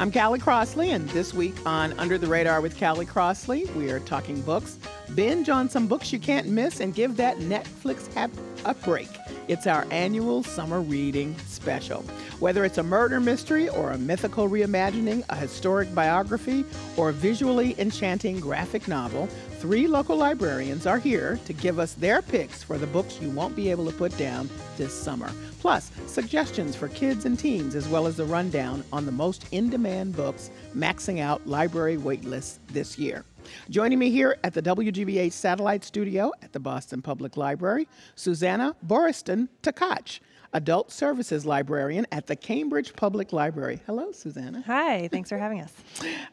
I'm Callie Crossley, and this week on Under the Radar with Callie Crossley, we are talking books. Binge on some books you can't miss and give that Netflix app a break. It's our annual summer reading special. Whether it's a murder mystery or a mythical reimagining, a historic biography, or a visually enchanting graphic novel, three local librarians are here to give us their picks for the books you won't be able to put down this summer. Plus, suggestions for kids and teens, as well as the rundown on the most in demand books maxing out library waitlists this year. Joining me here at the WGBH Satellite Studio at the Boston Public Library, Susanna Boriston Tkach, Adult Services Librarian at the Cambridge Public Library. Hello, Susanna. Hi, thanks for having us.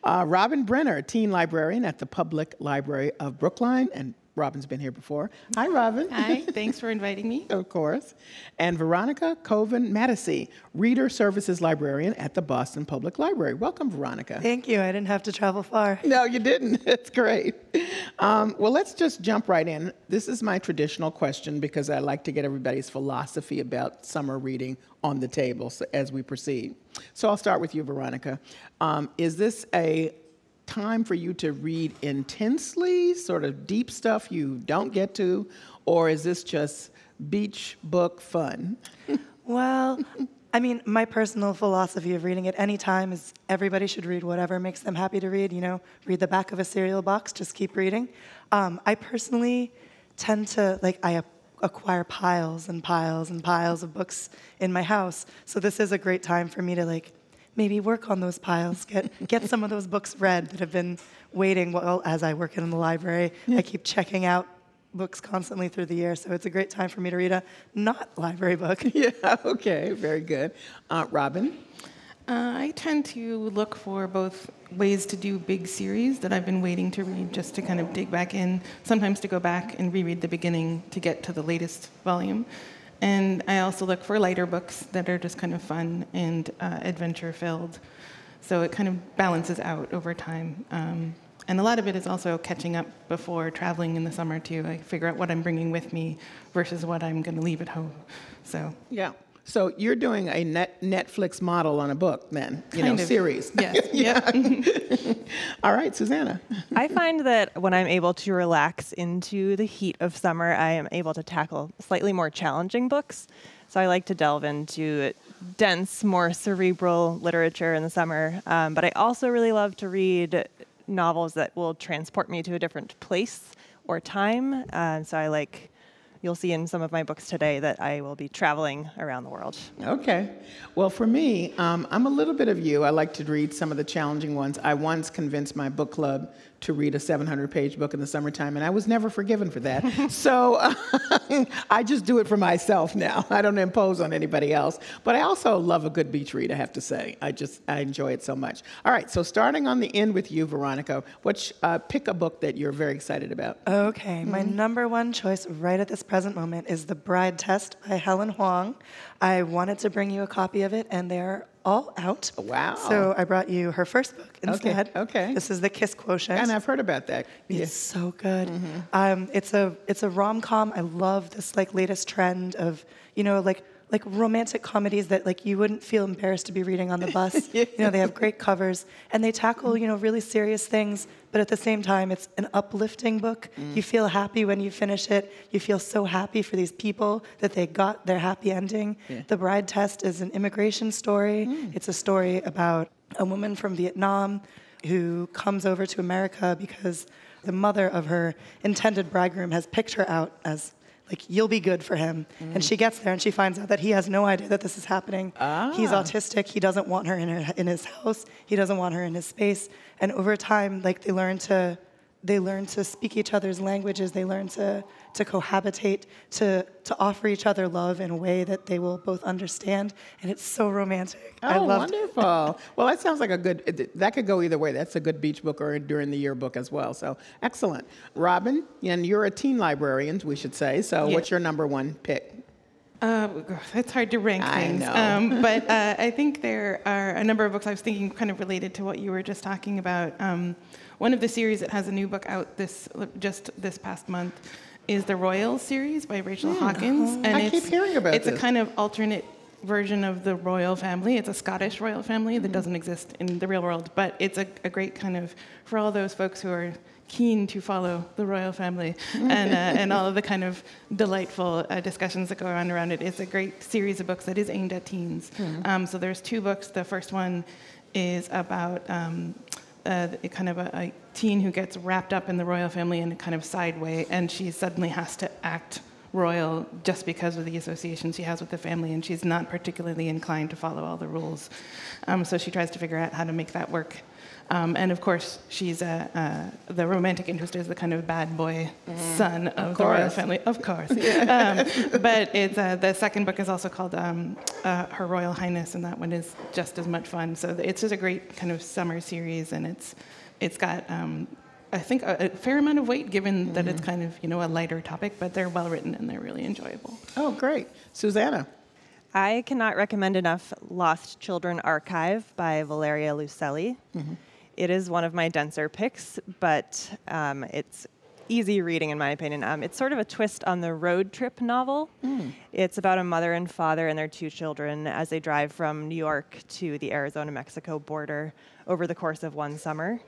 Uh, Robin Brenner, Teen Librarian at the Public Library of Brookline and Robin's been here before. Hi, Robin. Hi, thanks for inviting me. of course. And Veronica Coven Mattisey, Reader Services Librarian at the Boston Public Library. Welcome, Veronica. Thank you. I didn't have to travel far. No, you didn't. It's great. Um, well, let's just jump right in. This is my traditional question because I like to get everybody's philosophy about summer reading on the table as we proceed. So I'll start with you, Veronica. Um, is this a time for you to read intensely, sort of deep stuff you don't get to, or is this just beach book fun? well, I mean, my personal philosophy of reading at any time is everybody should read whatever makes them happy to read. You know, read the back of a cereal box, just keep reading. Um, I personally tend to, like, I acquire piles and piles and piles of books in my house. So this is a great time for me to, like, maybe work on those piles, get get some of those books read that have been waiting. Well, as I work in the library, I keep checking out books constantly through the year, so it's a great time for me to read a not library book. Yeah. Okay. Very good. Uh, Robin. Uh, I tend to look for both ways to do big series that I've been waiting to read just to kind of dig back in, sometimes to go back and reread the beginning to get to the latest volume. And I also look for lighter books that are just kind of fun and uh, adventure filled. So it kind of balances out over time. Um, and a lot of it is also catching up before traveling in the summer too. I figure out what I'm bringing with me versus what I'm going to leave at home. So yeah. So you're doing a net Netflix model on a book, then you kind know, of. series. Yes. yeah. All right, Susanna. I find that when I'm able to relax into the heat of summer, I am able to tackle slightly more challenging books. So I like to delve into dense, more cerebral literature in the summer. Um, but I also really love to read novels that will transport me to a different place or time. Uh, so I like you'll see in some of my books today that I will be traveling around the world. Okay. Well, for me, um, I'm a little bit of you. I like to read some of the challenging ones. I once convinced my book club to read a 700 page book in the summertime, and I was never forgiven for that. so uh, I just do it for myself now. I don't impose on anybody else. But I also love a good beach read, I have to say. I just, I enjoy it so much. All right, so starting on the end with you, Veronica, which, uh, pick a book that you're very excited about. Okay, mm-hmm. my number one choice right at this present moment is The Bride Test by Helen Hoang. I wanted to bring you a copy of it, and they're all out. Wow. So I brought you her first book instead. Okay. okay. This is The Kiss Quotient. And I've heard about that. It's yeah. so good. Mm-hmm. Um, it's a it's a rom com. I love this like latest trend of you know like like romantic comedies that like you wouldn't feel embarrassed to be reading on the bus. yeah. You know, they have great covers and they tackle, you know, really serious things, but at the same time it's an uplifting book. Mm. You feel happy when you finish it. You feel so happy for these people that they got their happy ending. Yeah. The Bride Test is an immigration story. Mm. It's a story about a woman from Vietnam who comes over to America because the mother of her intended bridegroom has picked her out as like you'll be good for him. Mm. And she gets there and she finds out that he has no idea that this is happening. He's Ah. autistic. He doesn't want her in her, in his house. He doesn't want her in his space. And over time, like they learn to they learn to speak each other's languages. They learn to to cohabitate, to to offer each other love in a way that they will both understand. And it's so romantic. I Oh, loved wonderful. well, that sounds like a good, that could go either way. That's a good beach book or during the year book as well. So excellent. Robin, and you're a teen librarian, we should say. So Yeah. what's your number one pick? Uh, it's hard to rank I things. know. Um, but uh, I think there are a number of books I was thinking kind of related to what you were just talking about. Um, one of the series that has a new book out this just this past month is the Royal series by Rachel Hawkins. and I keep hearing about It's this. a kind of alternate version of the royal family. It's a Scottish royal family that doesn't exist in the real world, but it's a, a great kind of for all those folks who are keen to follow the royal family and uh, and all of the kind of delightful uh, discussions that go on around it. It's a great series of books that is aimed at teens. Um, so there's two books. The first one is about. Um, uh, kind of a, a teen who gets wrapped up in the royal family in a kind of side way, and she suddenly has to act royal just because of the association she has with the family, and she's not particularly inclined to follow all the rules. Um, so she tries to figure out how to make that work. Um, and of course, she's uh, uh, the romantic interest is the kind of bad boy son of, the royal family, of course. um, but it's uh, the second book is also called um, uh, Her Royal Highness, and that one is just as much fun. So it's just a great kind of summer series, and it's it's got um, I think a, a fair amount of weight given that it's kind of you know a lighter topic, but they're well written and they're really enjoyable. Oh, great. Susanna. I cannot recommend enough Lost Children Archive by Valeria Luiselli. It is one of my denser picks, but um, it's easy reading in my opinion. Um, it's sort of a twist on the road trip novel. It's about a mother and father and their two children as they drive from New York to the Arizona Mexico border over the course of one summer.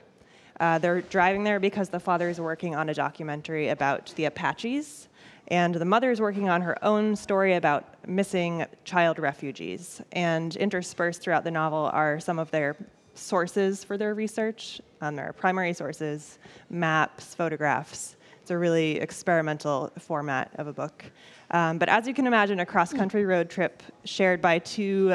Uh, they're driving there because the father is working on a documentary about the Apaches, and the mother is working on her own story about missing child refugees. And interspersed throughout the novel are some of their sources for their research, um, their primary sources, maps, photographs. It's a really experimental format of a book. Um, but as you can imagine, a cross country road trip shared by two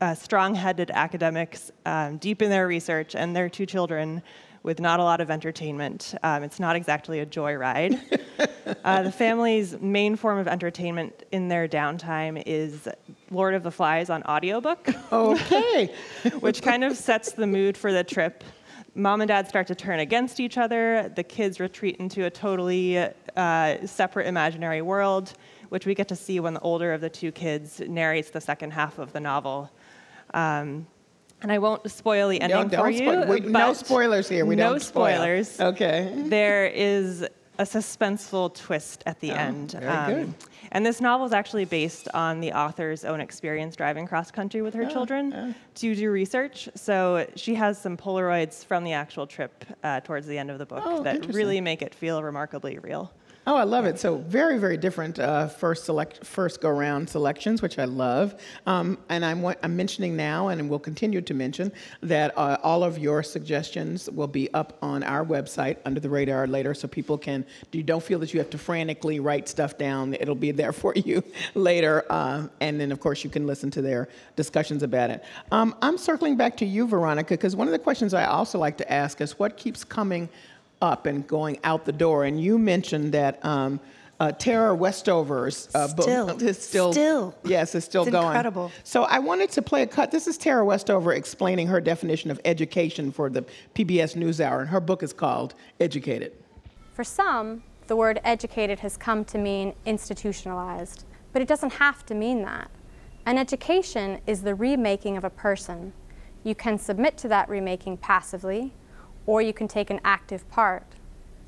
uh, strong headed academics um, deep in their research and their two children with not a lot of entertainment. Um, it's not exactly a joyride. uh, the family's main form of entertainment in their downtime is Lord of the Flies on audiobook, Okay. which kind of sets the mood for the trip. Mom and dad start to turn against each other. The kids retreat into a totally uh, separate imaginary world, which we get to see when the older of the two kids narrates the second half of the novel. Um, and I won't spoil the ending No, for you. spoil- we- no spoilers here. We no don't spoil. spoilers. Okay. There is a suspenseful twist at the end. Oh, very good. And this novel is actually based on the author's own experience driving cross country with her Oh, children to do research. So she has some Polaroids from the actual trip uh, towards the end of the book Oh, that really make it feel remarkably real. Oh, I love it. So very, very different uh, first select, first go round selections, which I love. Um, and I'm, I'm mentioning now, and will continue to mention that uh, all of your suggestions will be up on our website under the radar later, so people can. You don't feel that you have to frantically write stuff down. It'll be there for you later, uh, and then of course you can listen to their discussions about it. Um, I'm circling back to you, Veronica, because one of the questions I also like to ask is what keeps coming up and going out the door. And you mentioned that um, uh, Tara Westover's uh, Still. book is still, Still. yes, it's still It's going. incredible. So I wanted to play a cut. This is Tara Westover explaining her definition of education for the PBS NewsHour, and her book is called Educated. For some, the word educated has come to mean institutionalized, but it doesn't have to mean that. An education is the remaking of a person. You can submit to that remaking passively, or you can take an active part.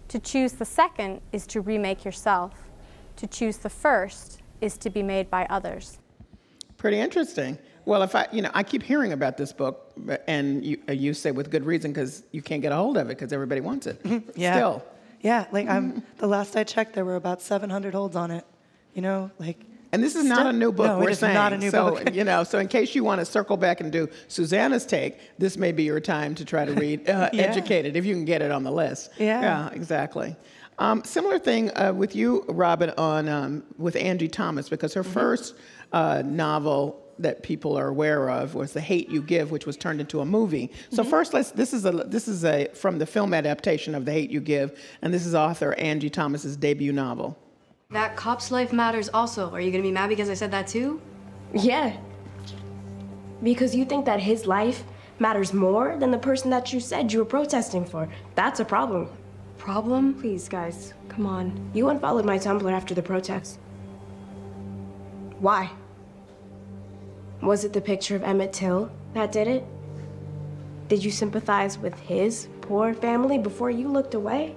To choose the second is to remake yourself. To choose the first is to be made by others. Pretty interesting. Well, if I, you know, I keep hearing about this book, and you, uh, you say with good reason because you can't get a hold of it because everybody wants it. Yeah. Still. Yeah, like I'm the last I checked, there were about 700 holds on it. You know, like. And this is not a new book. No, we're saying. not a new so, book. you know, so in case you want to circle back and do Susanna's take, this may be your time to try to read uh, Yeah. Educated if you can get it on the list. Yeah. Yeah, exactly. Um, similar thing uh, with you, Robin, on um, with Angie Thomas, because her first uh, novel that people are aware of was The Hate You Give, which was turned into a movie. So first, let's this is a this is a from the film adaptation of The Hate You Give, and this is author Angie Thomas's debut novel. That cop's life matters also. Are you gonna be mad because I said that too? Yeah. Because you think that his life matters more than the person that you said you were protesting for. That's a problem. Problem? Please, guys, come on. You unfollowed my Tumblr after the protest. Why? Was it the picture of Emmett Till that did it? Did you sympathize with his poor family before you looked away?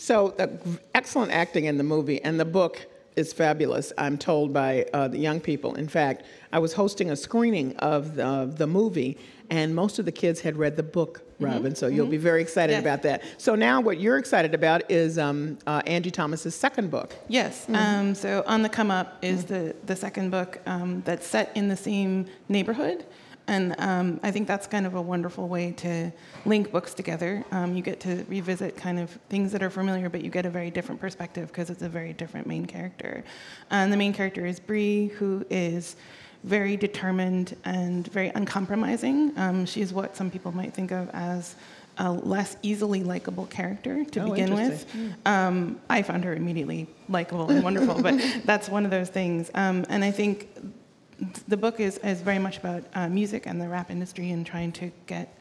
So, the excellent acting in the movie, and the book is fabulous, I'm told by uh, the young people. In fact, I was hosting a screening of the, the movie, and most of the kids had read the book, Robin, so you'll be very excited Yes. about that. So, now what you're excited about is um, uh, Angie Thomas's second book. Yes. Um, so On the Come Up is the, the second book um, that's set in the same neighborhood. And um, I think that's kind of a wonderful way to link books together. Um, you get to revisit kind of things that are familiar, but you get a very different perspective because it's a very different main character. And the main character is Bree, who is very determined and very uncompromising. Um, she's what some people might think of as a less easily likable character to Oh, begin with. Um, I found her immediately likable and wonderful, but that's one of those things. Um, and I think the book is, is very much about uh, music and the rap industry and trying to get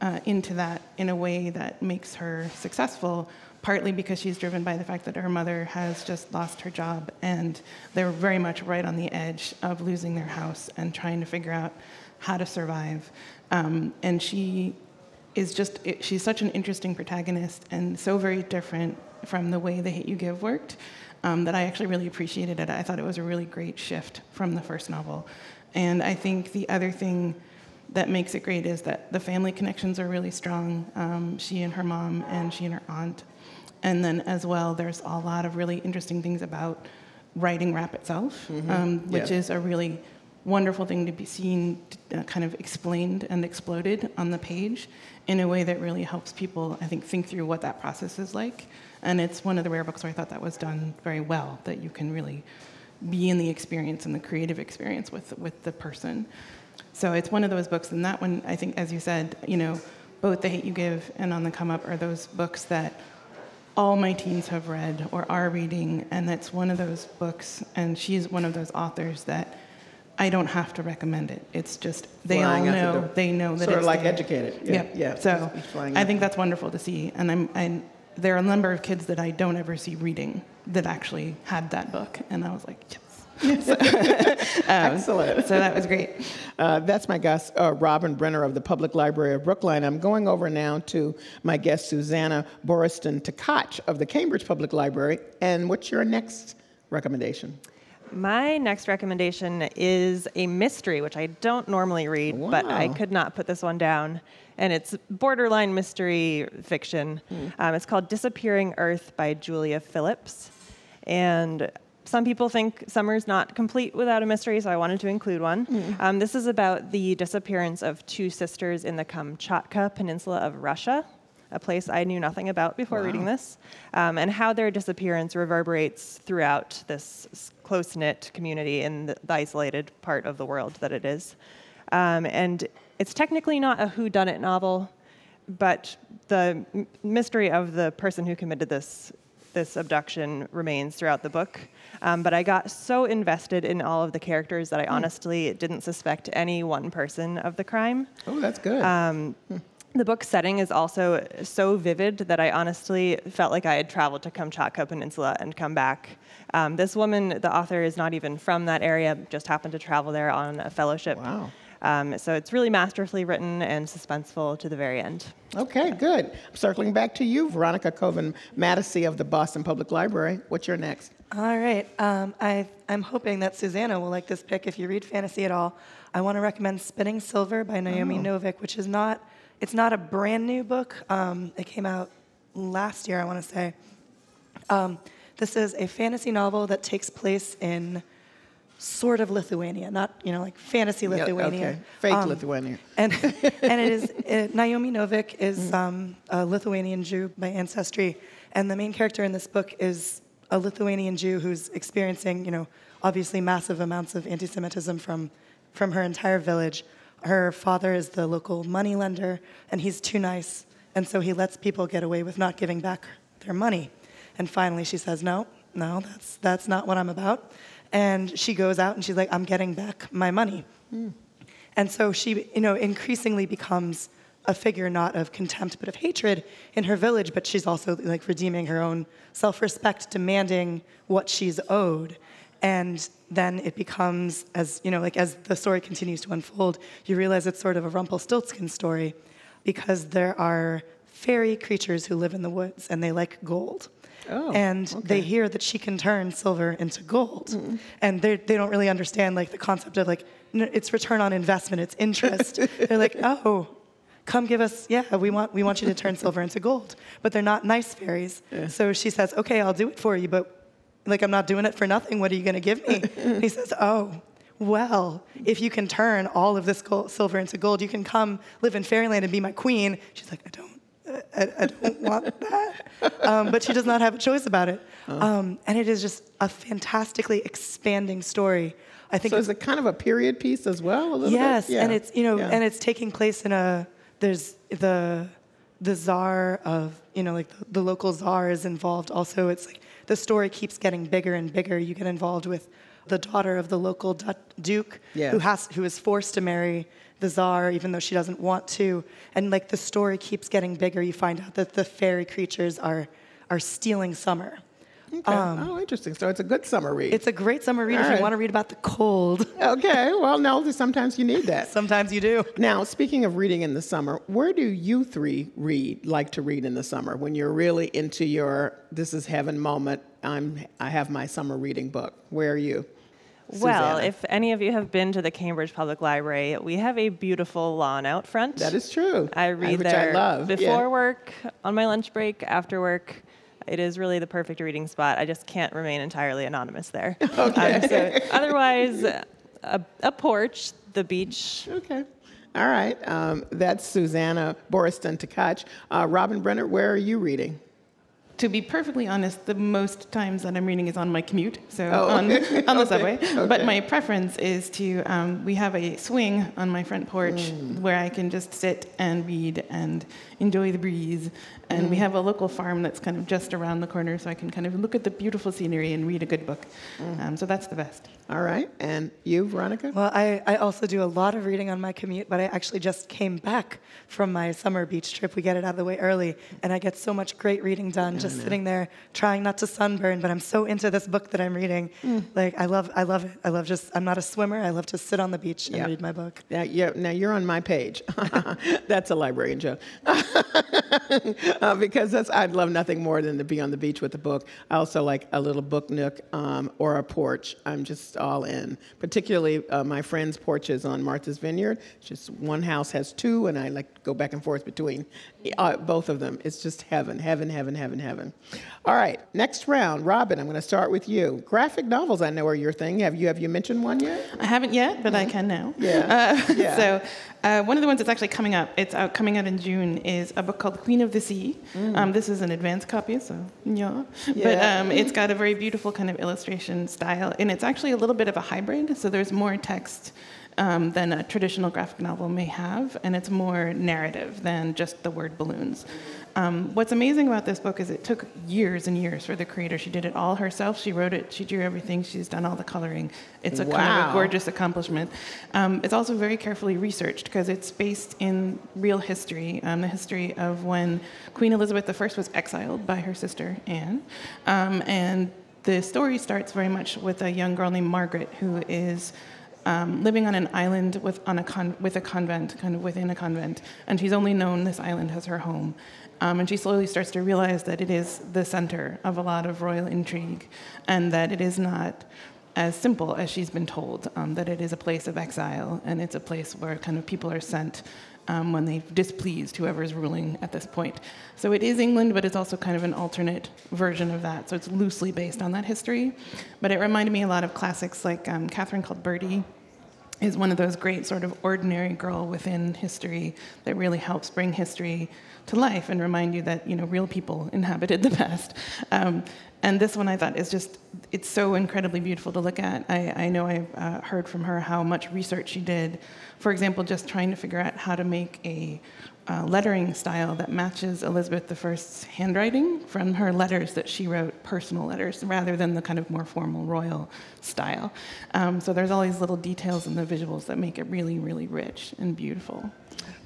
uh, into that in a way that makes her successful, partly because she's driven by the fact that her mother has just lost her job and they're very much right on the edge of losing their house and trying to figure out how to survive. Um, and she is just she's such an interesting protagonist and so very different from the way the hate you give worked um, that i actually really appreciated it i thought it was a really great shift from the first novel and i think the other thing that makes it great is that the family connections are really strong um, she and her mom and she and her aunt and then as well there's a lot of really interesting things about writing rap itself Mhm. um, which Yeah. is a really wonderful thing to be seen uh, kind of explained and exploded on the page in a way that really helps people i think think through what that process is like and it's one of the rare books where i thought that was done very well that you can really be in the experience and the creative experience with with the person so it's one of those books and that one i think as you said you know both the hate you give and on the come up are those books that all my teens have read or are reading and that's one of those books and she's one of those authors that I don't have to recommend it. It's just they Flying all out the know—they know that it's Sort of like there. Educated. Yeah, Yep. yeah. So I think that's wonderful to see, and I'm and there are a number of kids that I don't ever see reading that actually had that book, and I was like, yes. So, um, Excellent. So that was great. Uh, that's my guest, uh, Robin Brenner of the Public Library of Brookline. I'm going over now to my guest, Susanna Boriston Takach of the Cambridge Public Library. And what's your next recommendation? My next recommendation is a mystery, which I don't normally read, but I could not put this one down. And it's borderline mystery fiction. Um, it's called Disappearing Earth by Julia Phillips. And some people think summer's not complete without a mystery, so I wanted to include one. Um, this is about the disappearance of two sisters in the Kamchatka Peninsula of Russia, a place I knew nothing about before Wow. reading this, um, and how their disappearance reverberates throughout this close knit community in the, the isolated part of the world that it is. Um, and it's technically not a whodunit novel, but the m- mystery of the person who committed this this abduction remains throughout the book. Um, but I got so invested in all of the characters that I honestly didn't suspect any one person of the crime. Oh, that's good. Um, the book's setting is also so vivid that I honestly felt like I had traveled to Kamchatka Peninsula and come back. Um, this woman, the author, is not even from that area, just happened to travel there on a fellowship. Wow. Um, so it's really masterfully written and suspenseful to the very end. Okay, good. Circling back to you, Veronica Coven Mattisey of the Boston Public Library. What's your next? All right. Um, I, I'm hoping that Susanna will like this pick. If you read fantasy at all, I want to recommend Spinning Silver by Naomi Oh. Novik, which is not, it's not a brand new book. Um, it came out last year, I want to say. Um, this is a fantasy novel that takes place in sort of Lithuania, not you know like fantasy Yeah, Lithuania, okay. Fake Um, Lithuania. and and it is uh, Naomi Novik is Mm-hmm. um, a Lithuanian Jew by ancestry, and the main character in this book is a Lithuanian Jew who's experiencing you know obviously massive amounts of anti-Semitism from from her entire village. Her father is the local money lender, and he's too nice, and so he lets people get away with not giving back their money. And finally, she says, "No, no, that's that's not what I'm about." And she goes out and she's like, "I'm getting back my money." Hmm. And so she, you know, increasingly becomes a figure not of contempt but of hatred in her village, but she's also like redeeming her own self-respect, demanding what she's owed. And then it becomes as, you know, like as the story continues to unfold, you realize it's sort of a Rumpelstiltskin story because there are fairy creatures who live in the woods and they like gold. Oh, and they hear that she can turn silver into gold. Mm-hmm. And they they don't really understand like the concept of like n- it's return on investment, it's interest. they're like, "Oh, come give us yeah, we want we want you to turn silver into gold." But they're not nice fairies. So she says, "Okay, I'll do it for you, but like I'm not doing it for nothing. What are you going to give me?" And he says, "Oh, well, if you can turn all of this gold, silver into gold, you can come live in fairyland and be my queen." She's like, "I don't I, I don't want that. Um, but she does not have a choice about it. Um, and it is just a fantastically expanding story. I think so it's is it kind of a period piece as well? A little yes, bit? Yeah. and it's you know, Yeah. and it's taking place in a there's the the czar of you know like the, the local czar is involved. Also, it's like the story keeps getting bigger and bigger. You get involved with the daughter of the local du- duke Yeah. who has who is forced to marry the czar even though she doesn't want to and like the story keeps getting bigger you find out that the fairy creatures are are stealing summer Okay. oh, interesting. So it's a good summer read. Um, it's a great summer read All if right. you want to read about the cold okay. Well, no, sometimes you need that. Sometimes you do. Now, speaking of reading in the summer, where do you three read, like to read in the summer when you're really into your this is heaven moment? I'm I have my summer reading book. Where are you? Well, Susanna? if any of you have been to the Cambridge Public Library, we have a beautiful lawn out front. That is true. I read which I there love, yeah. before work, on my lunch break, after work. It is really the perfect reading spot. I just can't remain entirely anonymous there. Okay. Um, so otherwise, a, a porch, the beach. Okay. All right. Um, that's Susanna Boriston Tkach. Uh, Robin Brenner, where are you reading? To be perfectly honest, the most times that I'm reading is on my commute, so Oh, on, okay. on the Okay, subway. okay. But my preference is to, um, we have a swing on my front porch Mm. where I can just sit and read and enjoy the breeze. And we Mm. have a local farm that's kind of just around the corner, so I can kind of look at the beautiful scenery and read a good book. Mm. Um, so that's the best. All right. And you, Veronica? Well, I, I also do a lot of reading on my commute, but I actually just came back from my summer beach trip. We get it out of the way early, and I get so much great reading done just sitting there trying not to sunburn. But I'm so into this book that I'm reading. Like I love, I love it. I love just. I'm not a swimmer. I love to sit on the beach and Yeah. read my book. Now, yeah, now you're on my page. that's a librarian joke. uh, because that's I'd love nothing more than to be on the beach with a book. I also like a little book nook um, or a porch. I'm just all in. Particularly uh, my friend's porches on Martha's Vineyard. It's just one house has two, and I like to go back and forth between uh, both of them. It's just heaven, heaven, heaven, heaven, heaven. All right, next round, Robin. I'm going to start with you. Graphic novels, I know are your thing. Have you have you mentioned one yet? I haven't yet, but I can now. Yeah. Uh, Yeah. So, uh, one of the ones that's actually coming up, it's out coming out in June, is a book called Queen of the Sea. Um, this is an advanced copy, so yeah. But um, it's got a very beautiful kind of illustration style, and it's actually a little bit of a hybrid. So there's more text. Um, than a traditional graphic novel may have, and it's more narrative than just the word balloons. Um, what's amazing about this book is it took years and years for the creator. She did it all herself. She wrote it, she drew everything, she's done all the coloring. It's a kind of a gorgeous accomplishment. Um, it's also very carefully researched because it's based in real history, um, the history of when Queen Elizabeth I was exiled by her sister Anne. Um, and the story starts very much with a young girl named Margaret who is um, living on an island with, on a con- with a convent, kind of within a convent, and she's only known this island as her home. Um, and she slowly starts to realize that it is the center of a lot of royal intrigue, and that it is not as simple as she's been told, um, that it is a place of exile, and it's a place where kind of people are sent um, when they've displeased whoever is ruling at this point. So it is England, but it's also kind of an alternate version of that. So it's loosely based on that history. But it reminded me a lot of classics like um, Catherine called Birdy is one of those great sort of ordinary girl within history that really helps bring history to life and remind you that you know real people inhabited the past. Um, and this one I thought is just it's so incredibly beautiful to look at. I, I know I uh, heard from her how much research she did. For example, just trying to figure out how to make a uh, lettering style that matches Elizabeth I's handwriting from her letters that she wrote, personal letters, rather than the kind of more formal royal style. Um, so there's all these little details in the visuals that make it really, really rich and beautiful.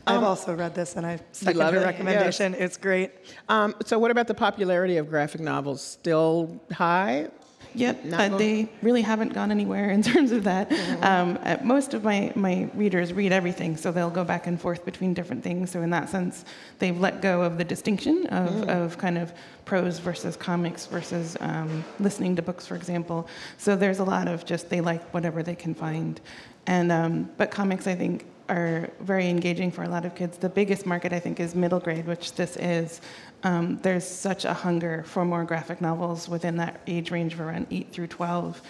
I've Um, also read this and I second love her it? recommendation. Yes. It's great. Um, so, what about the popularity of graphic novels? Still high? Yep, uh, they really haven't gone anywhere in terms of that. Um, uh, most of my, my readers read everything, so they'll go back and forth between different things. So in that sense, they've let go of the distinction of, Mm. of kind of prose versus comics versus um, listening to books, for example. So there's a lot of just they like whatever they can find. And um, but comics, I think, are very engaging for a lot of kids. The biggest market, I think, is middle grade, which this is. Um, there's such a hunger for more graphic novels within that age range of around 8 through 12.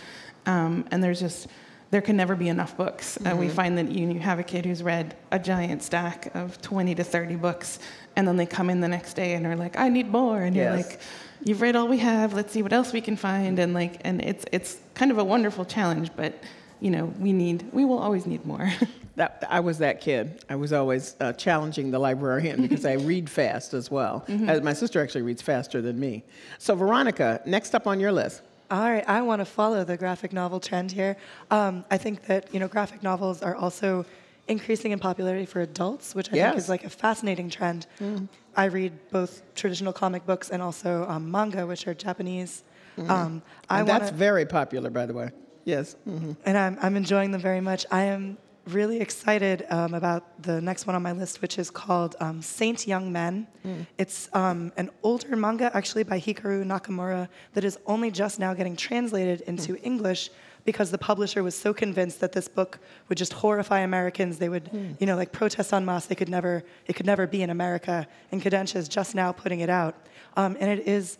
Um, and there's just, there can never be enough books. Uh, we Mhm. find that you, you have a kid who's read a giant stack of 20 to 30 books, and then they come in the next day and are like, I need more. And you're like, you've read all we have, let's see what else we can find. And like, and it's, it's kind of a wonderful challenge, but you know, we need, we will always need more. That, I was that kid. I was always uh, challenging the librarian because I read fast as well. Mhm. Uh, my sister actually reads faster than me. So, Veronica, next up on your list. All right, I want to follow the graphic novel trend here. Um, I think that you know graphic novels are also increasing in popularity for adults, which I think is like a fascinating trend. Mm. I read both traditional comic books and also um, manga, which are Japanese. Mhm. Um, I and that's very popular, by the way. Yes. hmm and I'm, I'm enjoying them very much. I am really excited um, about the next one on my list, which is called um, Saint Young Men. Mm. It's um, an older manga, actually, by Hikaru Nakamura, that is only just now getting translated into Hmm. English because the publisher was so convinced that this book would just horrify Americans. They would, Hmm. you know, like protest en masse. They could never, it could never be in America. And Kodansha is just now putting it out, um, and it is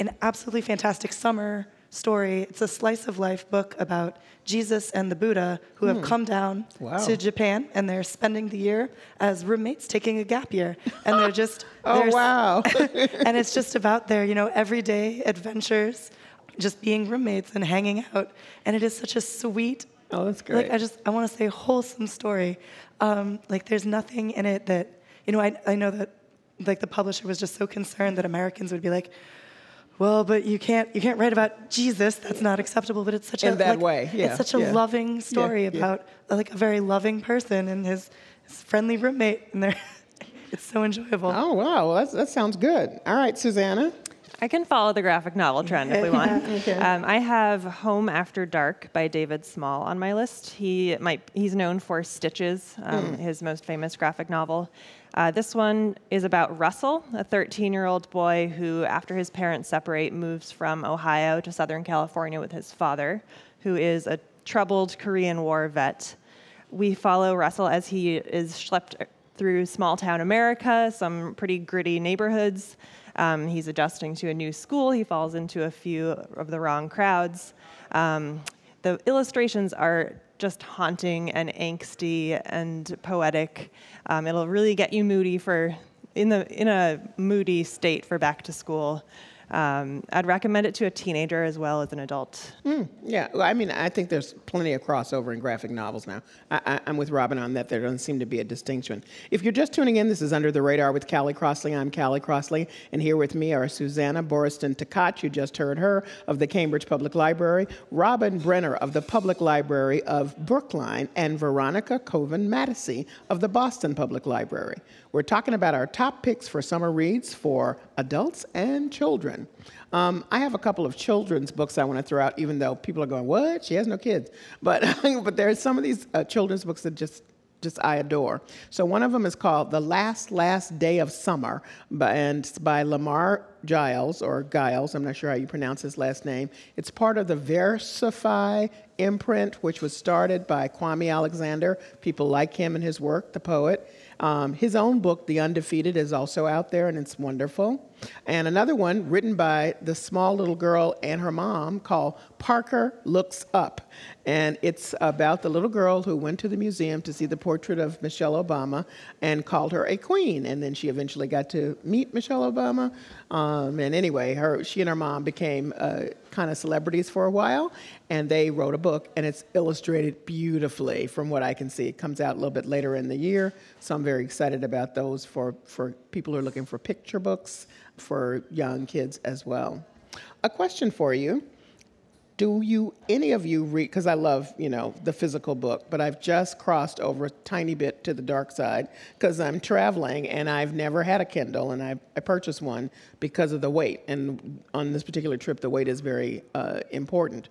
an absolutely fantastic summer story. It's a slice of life book about Jesus and the Buddha who have Hmm. come down Wow. to Japan and they're spending the year as roommates taking a gap year. And they're just Oh, they're wow. and it's just about their, you know, everyday adventures, just being roommates and hanging out. And it is such a sweet Oh, that's great. like. I just I want to say wholesome story. Um, like there's nothing in it that you know. I I know that like the publisher was just so concerned that Americans would be like, well, but you can't you can't write about Jesus. That's not acceptable. But it's such In a that like, way, yeah, It's such a yeah. loving story Yeah, yeah. about like a very loving person and his, his friendly roommate, and they're it's so enjoyable. Oh, wow. Well, that's, that sounds good. All right, Susanna. I can follow the graphic novel trend if we want. Okay. Um, I have Home After Dark by David Small on my list. He might he's known for Stitches, um, Mm. his most famous graphic novel. Uh, this one is about Russell, a 13-year-old boy who, after his parents separate, moves from Ohio to Southern California with his father, who is a troubled Korean War vet. We follow Russell as he is schlepped through small town America, some pretty gritty neighborhoods. Um, he's adjusting to a new school. He falls into a few of the wrong crowds. Um, the illustrations are just haunting and angsty and poetic. Um, it'll really get you moody for in the in a moody state for back to school. Um, I'd recommend it to a teenager as well as an adult. Mm, yeah, well, I mean, I think there's plenty of crossover in graphic novels now. I, I'm with Robin on that. There doesn't seem to be a distinction. If you're just tuning in, this is Under the Radar with Callie Crossley. I'm Callie Crossley, and here with me are Susanna Boriston Takach, you just heard her, of the Cambridge Public Library, Robin Brenner of the Public Library of Brookline, and Veronica Coven Mattisey of the Boston Public Library. We're talking about our top picks for summer reads for adults and children. Um, I have a couple of children's books I want to throw out, even though people are going, "What? She has no kids." But but there are some of these uh, children's books that just just I adore. So one of them is called "The Last Last Day of Summer," and it's by Lamar Giles, or Giles, I'm not sure how you pronounce his last name. It's part of the Versify imprint, which was started by Kwame Alexander. People like him and his work, the poet. Um, his own book, The Undefeated, is also out there, and it's wonderful. And another one written by the small little girl and her mom called Parker Looks Up. And it's about the little girl who went to the museum to see the portrait of Michelle Obama and called her a queen. And then she eventually got to meet Michelle Obama. Um, and anyway, her, she and her mom became uh, kind of celebrities for a while. And they wrote a book, and it's illustrated beautifully from what I can see. It comes out a little bit later in the year. So I'm very excited about those for, for people who are looking for picture books for young kids as well. A question for you. Do you, any of you read, because I love, you know, the physical book, but I've just crossed over a tiny bit to the dark side because I'm traveling and I've never had a Kindle and I, I purchased one because of the weight. And on this particular trip, the weight is very uh, important.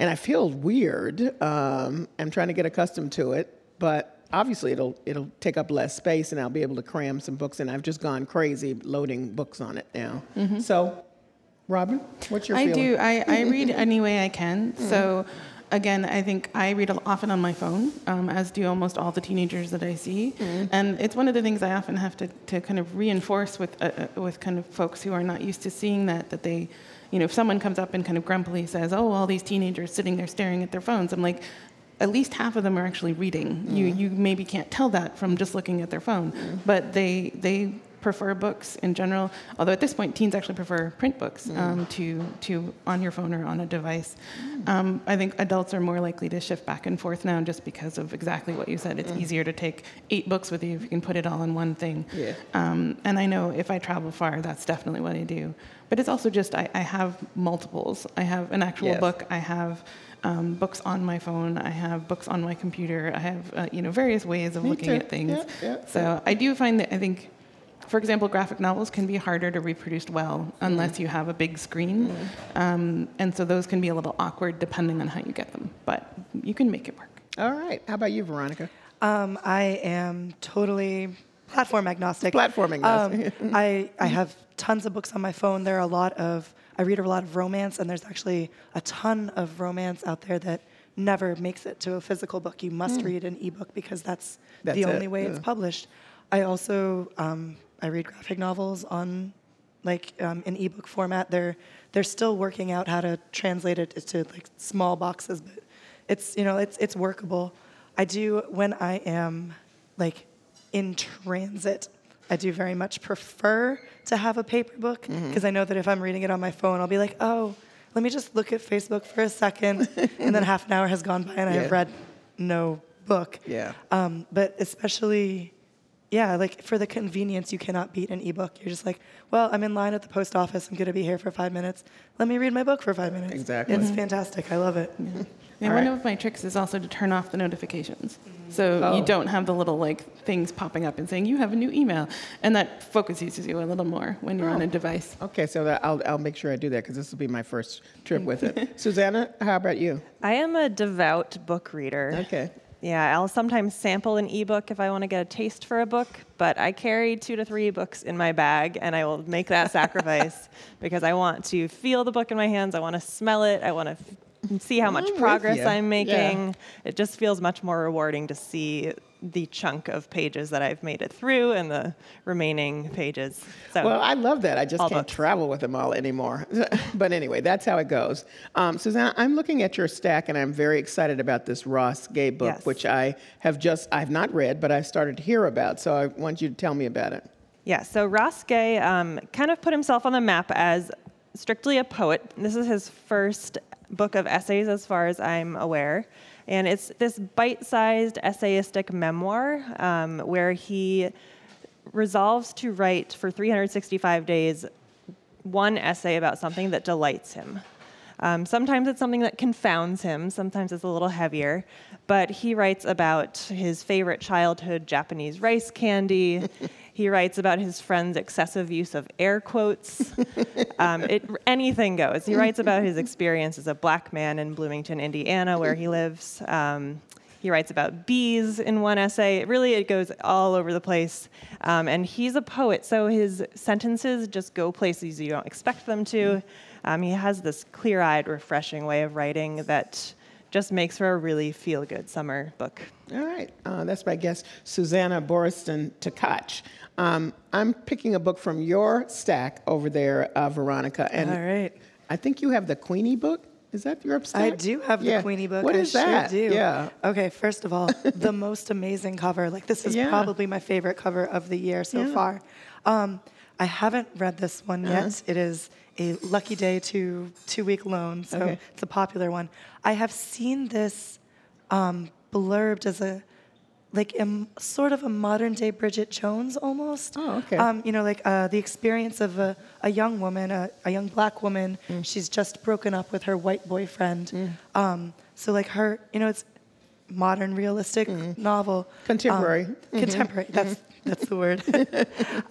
And I feel weird. Um, I'm trying to get accustomed to it, but obviously it'll it'll take up less space and I'll be able to cram some books in. I've just gone crazy loading books on it now. Mhm. So, Robin, what's your I feeling? do. I, I read any way I can. So, again, I think I read often on my phone, um, as do almost all the teenagers that I see. And it's one of the things I often have to, to kind of reinforce with uh, uh, with kind of folks who are not used to seeing that that they, you know, if someone comes up and kind of grumpily says, "Oh, all these teenagers sitting there staring at their phones," I'm like. At least half of them are actually reading. You you maybe can't tell that from just looking at their phone, but they they prefer books in general. Although at this point, teens actually prefer print books um, to to on your phone or on a device. Um, I think adults are more likely to shift back and forth now, just because of exactly what you said. It's Mm. easier to take eight books with you if you can put it all in one thing. Yeah. Um, and I know if I travel far, that's definitely what I do. But it's also just I, I have multiples. I have an actual Yes. book. I have. Um, books on my phone. I have books on my computer. I have, uh, you know, various ways of Me looking too. at things. Yeah, yeah, so I do find that I think for example, graphic novels can be harder to reproduce well unless you have a big screen. Um, and so those can be a little awkward depending on how you get them, but you can make it work. All right. How about you, Veronica? Um, I am totally platform agnostic. Platform agnostic. Um, I, I have tons of books on my phone. There are a lot of, I read a lot of romance, and there's actually a ton of romance out there that never makes it to a physical book. You must Hmm. read an ebook because that's, That's the it, only way it's published. I also, um, I read graphic novels on like um, in ebook format. They're they're still working out how to translate it to like small boxes, but it's you know it's it's workable. I do when I am like in transit. I do very much prefer to have a paper book Mm-hmm. because I know that if I'm reading it on my phone, I'll be like, oh, let me just look at Facebook for a second, and then half an hour has gone by and I have read no book. Yeah. Um, but especially, yeah, like for the convenience, you cannot beat an ebook. You're just like, well, I'm in line at the post office. I'm going to be here for five minutes. Let me read my book for five minutes. Exactly. It's Mhm. fantastic. I love it. And All one right. of my tricks is also to turn off the notifications. So Oh. you don't have the little like things popping up and saying you have a new email. And that focuses you a little more when you're on oh. a device. Okay, so that I'll, I'll make sure I do that because this will be my first trip with it. Susanna, how about you? I am a devout book reader. Okay. Yeah, I'll sometimes sample an ebook if I want to get a taste for a book, but I carry two to three books in my bag and I will make that sacrifice because I want to feel the book in my hands, I want to smell it, I want to f- see how much I'm progress. I'm Yeah. making. It just feels much more rewarding to see the chunk of pages that I've made it through and the remaining pages. So Well, I love that. I just can't books. travel with them all anymore. but anyway, that's how it goes. Um, Susanna, I'm looking at your stack and I'm very excited about this Ross Gay book, Yes. which I have just, I've not read, but I've started to hear about. So I want you to tell me about it. Yeah, so Ross Gay um, kind of put himself on the map as strictly a poet. This is his first book of essays, as far as I'm aware. And it's this bite sized essayistic memoir um, where he resolves to write for 365 days one essay about something that delights him. Um, sometimes it's something that confounds him, sometimes it's a little heavier, but he writes about his favorite childhood Japanese rice candy. he writes about his friend's excessive use of air quotes. Um, it, anything goes. He writes about his experience as a black man in Bloomington, Indiana, where he lives. Um, He writes about bees in one essay. It really, it goes all over the place. Um, and he's a poet, so his sentences just go places you don't expect them to. Um, he has this clear-eyed, refreshing way of writing that just makes for a really feel-good summer book. All right, uh, that's my guest, Susanna Boriston Tkach. Um, I'm picking a book from your stack over there, uh, Veronica. And All right. I think you have the Queenie book. Is that your stack? I do have Yeah. the Queenie book. What is I is sure that? do. Yeah. Okay, first of all, the most amazing cover. Like this is Yeah. probably my favorite cover of the year so Yeah. far. Um, I haven't read this one yet. Uh-huh. It is a lucky day to two week loan, so Okay. it's a popular one. I have seen this um, blurbed as a like a, sort of a modern day Bridget Jones almost. Oh, okay. Um, you know, like uh, the experience of a, a young woman, a, a young black woman. Mm. She's just broken up with her white boyfriend. Um, so like her, you know, it's modern realistic novel. Mm-hmm. Contemporary. Um, Mhm. Contemporary. That's that's the word.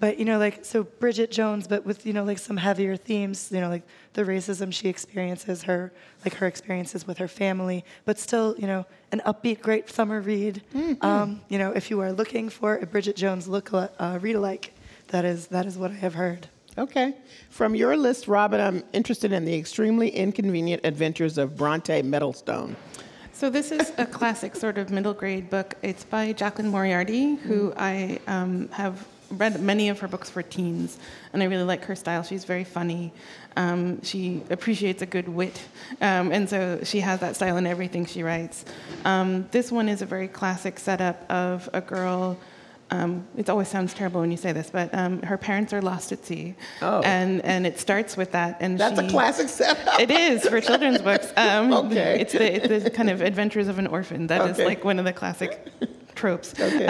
but you know, like so Bridget Jones, but with you know like some heavier themes. You know, like the racism she experiences, her like her experiences with her family, but still, you know, an upbeat, great summer read. Mm-hmm. Um, you know, if you are looking for a Bridget Jones look uh, read alike, that is that is what I have heard. Okay. From your list, Robin, I'm interested in the extremely inconvenient adventures of Bronte Mettlestone. So this is a classic sort of middle grade book. It's by Jacqueline Moriarty, who I um, have read many of her books for teens, and I really like her style. She's very funny. Um, she appreciates a good wit, um, and so she has that style in everything she writes. Um, this one is a very classic setup of a girl. Um, it always sounds terrible when you say this, but um, her parents are lost at sea, Oh. and and it starts with that. And That's a classic setup. It is for children's books. Um, Okay. It's the, it's the kind of adventures of an orphan. That is Okay. like one of the classic tropes. Okay.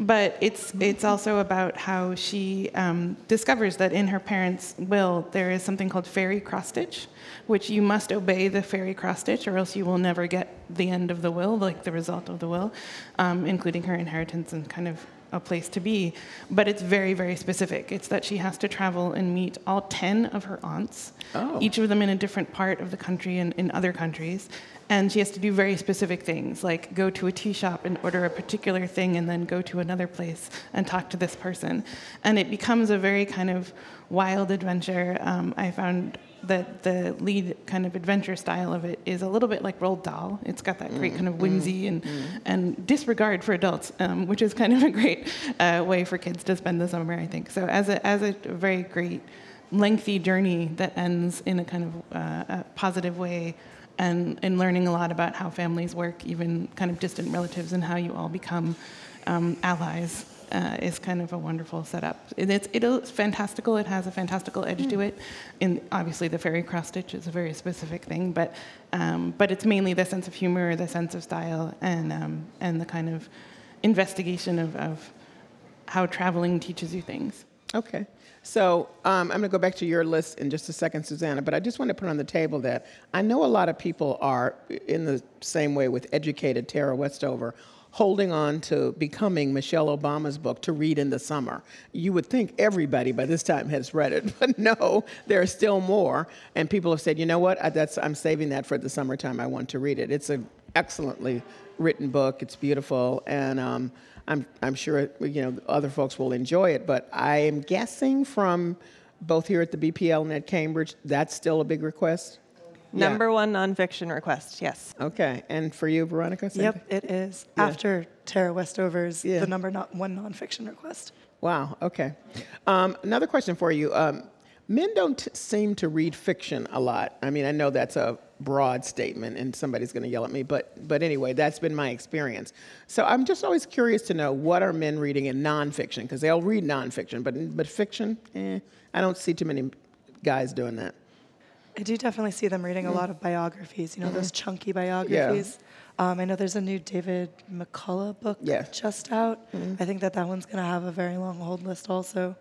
But it's it's also about how she um, discovers that in her parents' will there is something called fairy cross stitch, which you must obey the fairy cross stitch, or else you will never get the end of the will, like the result of the will, um, including her inheritance and kind of a place to be. But it's very very specific. It's that she has to travel and meet all ten of her aunts, Oh. each of them in a different part of the country and in other countries. And she has to do very specific things, like go to a tea shop and order a particular thing, and then go to another place and talk to this person. And it becomes a very kind of wild adventure. Um, I found that the lead kind of adventure style of it is a little bit like Roald Dahl. It's got that great kind of whimsy and, and disregard for adults, um, which is kind of a great uh, way for kids to spend the summer, I think. So as a, as a very great lengthy journey that ends in a kind of uh, a positive way and, and learning a lot about how families work, even kind of distant relatives, and how you all become um, allies. Uh, is kind of a wonderful setup. It- It's, it's fantastical. It has a fantastical edge to it. And obviously, the fairy cross stitch is a very specific thing, but um, but it's mainly the sense of humor, the sense of style, and um, and the kind of investigation of, of how traveling teaches you things. Okay. So um, I'm going to go back to your list in just a second, Susanna, but I just want to put on the table that I know a lot of people are in the same way with educated Tara Westover, holding on to becoming Michelle Obama's book to read in the summer. You would think everybody by this time has read it, but no, there are still more. And people have said, you know what, I, I'm saving that for the summertime. I want to read it. It's an excellently written book. It's beautiful, and um, I'm, I'm sure you know other folks will enjoy it. But I am guessing from both here at the BPL and at Cambridge, that's still a big request. Yeah. Number one nonfiction request, yes. Okay, and for you, Veronica? same Yep, thing? it is. Yeah. After Tara Westover's Yeah. the number not one nonfiction request. Wow. Okay. Um, another question for you. Um, men don't t- seem to read fiction a lot. I mean, I know that's a broad statement, and somebody's going to yell at me, but but anyway, that's been my experience. So I'm just always curious to know what are men reading in nonfiction because they'll read nonfiction, but but fiction, eh, I don't see too many guys doing that. I do definitely see them reading a Mm. lot of biographies, you know, those Mhm. chunky biographies. Um, I know there's a new David McCullough book yeah. just out. Mhm. I think that that one's going to have a very long hold list also.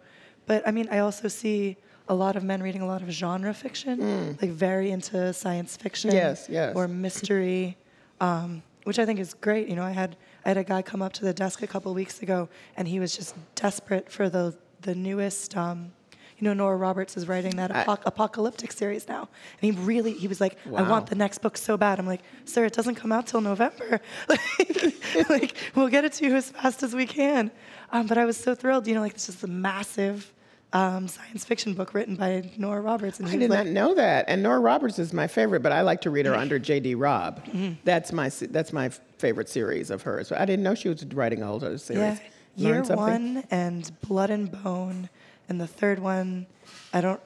But I mean, I also see a lot of men reading a lot of genre fiction, Mm. like very into science fiction Yes, yes. or mystery, um, which I think is great. You know, I had I had a guy come up to the desk a couple weeks ago, and he was just desperate for the the newest. Um, you know, Nora Roberts is writing that apoc- apocalyptic series now, and he really he was like, I want the next book so bad. I'm like, sir, it doesn't come out till November. like, like, we'll get it to you as fast as we can. Um, but I was so thrilled, you know, like this is a massive um, science fiction book written by Nora Roberts. And I did was not know that. And Nora Roberts is my favorite, but I like to read her under J.D. Robb. Mm-hmm. That's my that's my favorite series of hers. I didn't know she was writing a whole other series. Yeah, year one and Blood and Bone, and the third one, I don't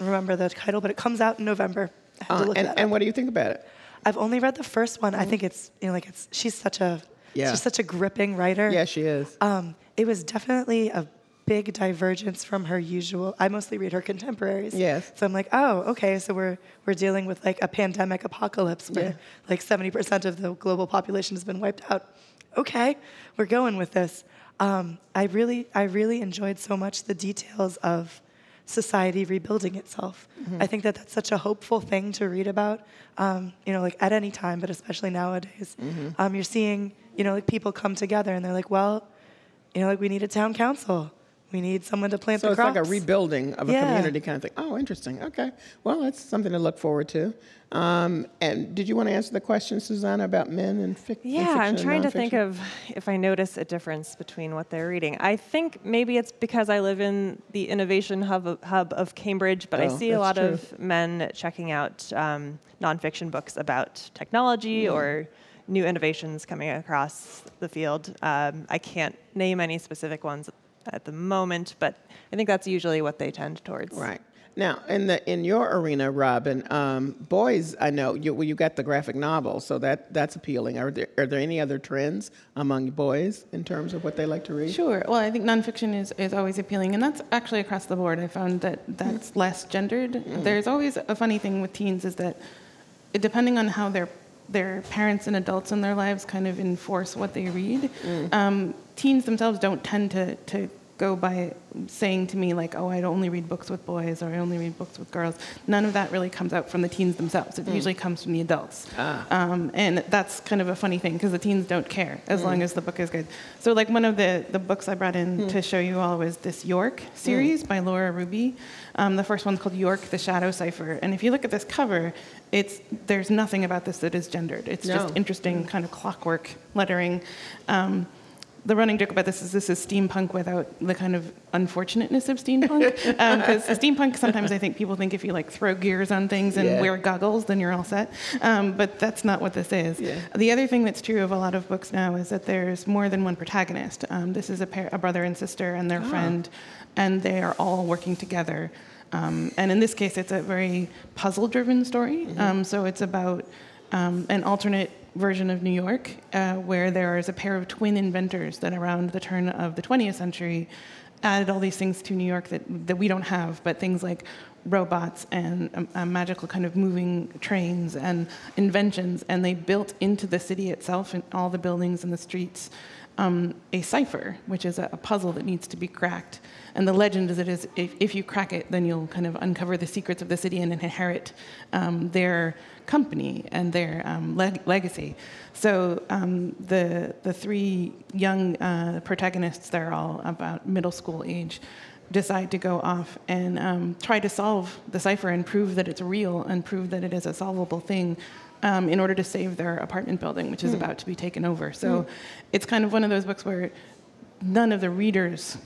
remember the title, but it comes out in November. I have Uh, to look and, and what do you think about it? I've only read the first one. I think it's you know like it's she's such a Yeah. she's such a gripping writer. Yeah, she is. Um, it was definitely a big divergence from her usual. I mostly read her contemporaries. Yes. So I'm like, oh, okay. So we're we're dealing with like a pandemic apocalypse where Yeah. like 70% of the global population has been wiped out. Okay, we're going with this. Um, I really I really enjoyed so much the details of society rebuilding itself. Mhm. I think that that's such a hopeful thing to read about. Um, you know, like at any time, but especially nowadays. Mhm. Um, you're seeing, you know, like people come together and they're like, well, you know, like we need a town council. We need someone to plant So the crops. So it's like a rebuilding of a Yeah. community kind of thing. Oh, interesting. Okay. Well, that's something to look forward to. Um, and did you want to answer the question, Susanna, about men and, fic- and Yeah, I'm and trying to think of if I notice a difference between what they're reading. I think maybe it's because I live in the innovation hub of, hub of Cambridge, but I Oh, see a lot true. of men checking out um, nonfiction books about technology Mm. or new innovations coming across the field. Um, I can't name any specific ones at the moment, but I think that's usually what they tend towards. Right. Now, in the in your arena, Robin, um, boys, I know you well, you got the graphic novel, so that that's appealing. Are there are there any other trends among boys in terms of what they like to read? Sure. Well, I think nonfiction is, is always appealing, and that's actually across the board. I found that that's less gendered. Mm. There's always a funny thing with teens is that, depending on how their their parents and adults in their lives kind of enforce what they read, Mm. um, teens themselves don't tend to to go by saying to me like, oh, I only read books with boys or I only read books with girls. None of that really comes out from the teens themselves. It Mm. usually comes from the adults. Ah. Um, and that's kind of a funny thing because the teens don't care as long Mm. as the book is good. So, like one of the, the books I brought in Mm. to show you all was this York series by Laura Ruby. Um, the first one's called York: The Shadow Cipher. And if you look at this cover, it's there's nothing about this that is gendered. It's No. just interesting kind of clockwork lettering. Um, the running joke about this is this is steampunk without the kind of unfortunateness of steampunk. Because steampunk, sometimes I think people think if you like throw gears on things and Yeah. wear goggles, then you're all set. Um, but that's not what this is. Yeah. The other thing that's true of a lot of books now is that there's more than one protagonist. Um, this is a, pair, a brother and sister and their Ah. friend, and they are all working together. Um, and in this case, it's a very puzzle-driven story. Mm-hmm. Um, so it's about um, an alternate version of New York, uh, where there is a pair of twin inventors that, around the turn of the 20th century, added all these things to New York that, that we don't have, but things like robots and magical kind of moving trains and inventions, and they built into the city itself and all the buildings and the streets um, a cipher, which is a, a puzzle that needs to be cracked. And the legend is is if, if you crack it, then you'll kind of uncover the secrets of the city and inherit um, their company and their um, leg- legacy. So um, the the three young uh, protagonists, they're all about middle school age, decide to go off and um, try to solve the cipher and prove that it's real and prove that it is a solvable thing. Um, in order to save their apartment building, which is Hmm. about to be taken over. So Hmm. it's kind of one of those books where none of the readers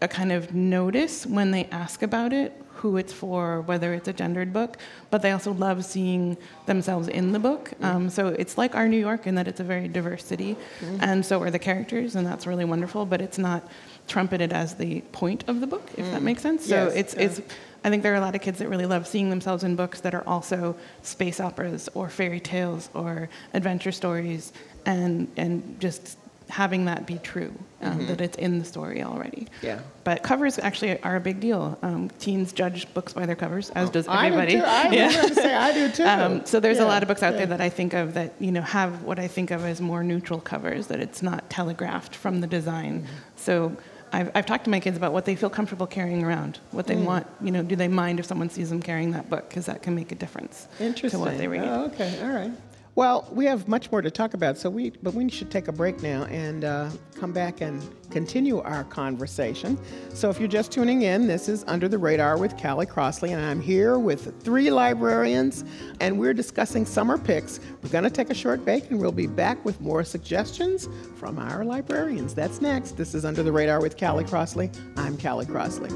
uh, kind of notice when they ask about it who it's for, whether it's a gendered book, but they also love seeing themselves in the book. Um, so it's like our New York in that it's a very diverse city, Mhm. and so are the characters, and that's really wonderful. But it's not trumpeted as the point of the book, if that Mm. makes sense. So Yes, it's yeah. it's. I think there are a lot of kids that really love seeing themselves in books that are also space operas or fairy tales or adventure stories, and and just having that be true, um, Mhm. that it's in the story already. Yeah. But covers actually are a big deal. Um, teens judge books by their covers, as does Oh, I do everybody. too. I was gonna say, I do too. Um, so there's a lot of books out yeah. there that I think of that you know have what I think of as more neutral covers, that it's not telegraphed from the design. Mm-hmm. So. I've, I've talked to my kids about what they feel comfortable carrying around, what they Mm. want. You know, do they mind if someone sees them carrying that book? Because that can make a difference Interesting. to what they read. Oh, okay, all right. Well, we have much more to talk about, so we but we should take a break now and uh, come back and continue our conversation. So, if you're just tuning in, this is Under the Radar with Callie Crossley, and I'm here with three librarians, and we're discussing summer picks. We're going to take a short break, and we'll be back with more suggestions from our librarians. That's next. This is Under the Radar with Callie Crossley. I'm Callie Crossley.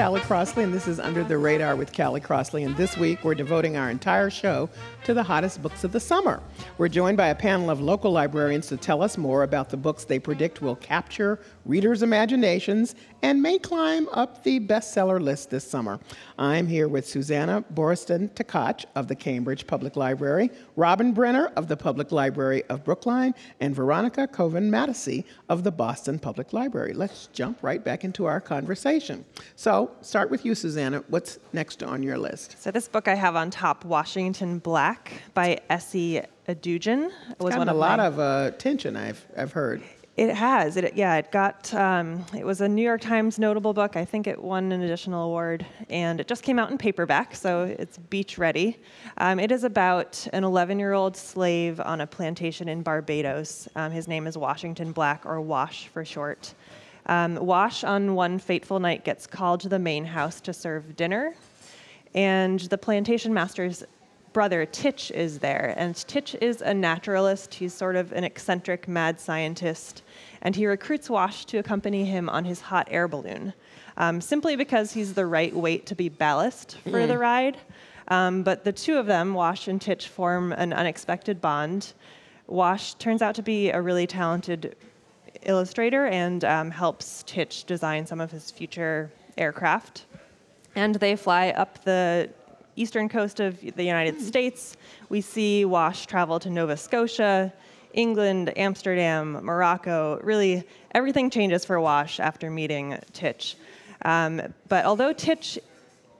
Callie Crossley, and this is Under the Radar with Callie Crossley. And this week, we're devoting our entire show to the hottest books of the summer. We're joined by a panel of local librarians to tell us more about the books they predict will capture readers' imaginations and may climb up the bestseller list this summer. I'm here with Susanna Boriston Takach of the Cambridge Public Library, Robin Brenner of the Public Library of Brookline, and Veronica Coven Mattisey of the Boston Public Library. Let's jump right back into our conversation. So, start with you, Susanna. What's next on your list? So, this book I have on top, Washington Black by Essie Edugyan, was one of a lot my... of uh, attention. I've I've heard. It has. It, yeah, it got. Um, it was a New York Times notable book. I think it won an additional award, and it just came out in paperback, so it's beach ready. Um, it is about an 11-year-old slave on a plantation in Barbados. Um, his name is Washington Black, or Wash for short. Um, Wash, on one fateful night, gets called to the main house to serve dinner, and the plantation master's brother Titch is there. And Titch is a naturalist. He's sort of an eccentric mad scientist. And he recruits Wash to accompany him on his hot air balloon, um, simply because he's the right weight to be ballast for mm. the ride. Um, but the two of them, Wash and Titch, form an unexpected bond. Wash turns out to be a really talented illustrator and um, helps Titch design some of his future aircraft. And they fly up the eastern coast of the United mm. States. We see Wash travel to Nova Scotia, England, Amsterdam, Morocco. Really, everything changes for Wash after meeting Titch. Um, but although Titch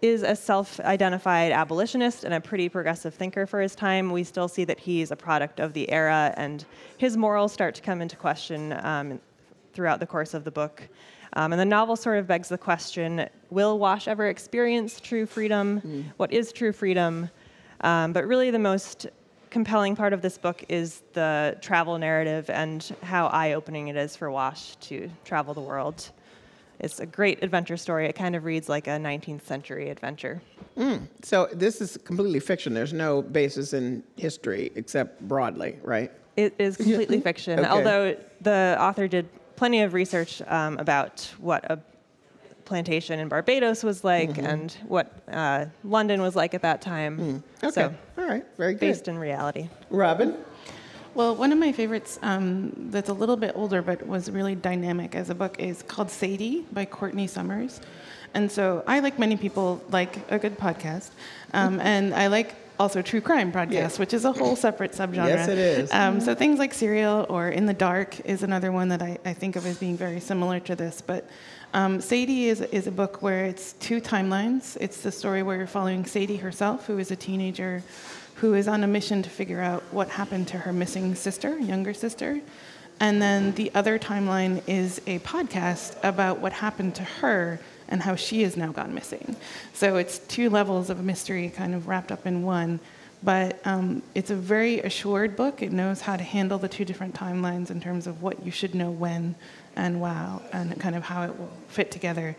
is a self identified abolitionist and a pretty progressive thinker for his time, we still see that he's a product of the era, and his morals start to come into question um, throughout the course of the book. Um, and the novel sort of begs the question will Wash ever experience true freedom? Mm. What is true freedom? Um, but really, the most compelling part of this book is the travel narrative and how eye opening it is for Wash to travel the world. It's a great adventure story. It kind of reads like a 19th century adventure. Mm. So, this is completely fiction. There's no basis in history except broadly, right? It is completely fiction, okay. although the author did plenty of research um, about what a plantation in Barbados was like mm-hmm. and what uh, London was like at that time. Mm. Okay. So, all right, very good. Based in reality. Robin? Well, one of my favorites um, that's a little bit older but was really dynamic as a book is called Sadie by Courtney Summers. And so I, like many people, like a good podcast. Um, and I like also true crime podcasts, yes. which is a whole separate subgenre. Yes, it is. Um, so things like Serial or In the Dark is another one that I, I think of as being very similar to this. But um, Sadie is, is a book where it's two timelines. It's the story where you're following Sadie herself, who is a teenager who is on a mission to figure out what happened to her missing sister, younger sister. And then the other timeline is a podcast about what happened to her and how she has now gone missing. So it's two levels of mystery kind of wrapped up in one. But um, it's a very assured book. It knows how to handle the two different timelines in terms of what you should know when and wow, and kind of how it will fit together.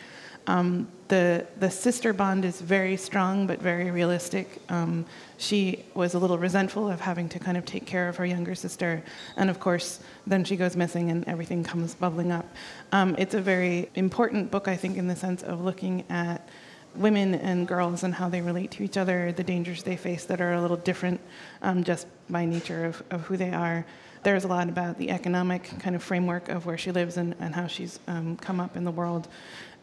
Um, the the sister bond is very strong but very realistic. Um, she was a little resentful of having to kind of take care of her younger sister, and of course, then she goes missing and everything comes bubbling up. Um, it's a very important book, I think, in the sense of looking at women and girls and how they relate to each other, the dangers they face that are a little different um, just by nature of, of who they are there's a lot about the economic kind of framework of where she lives and, and how she's um, come up in the world.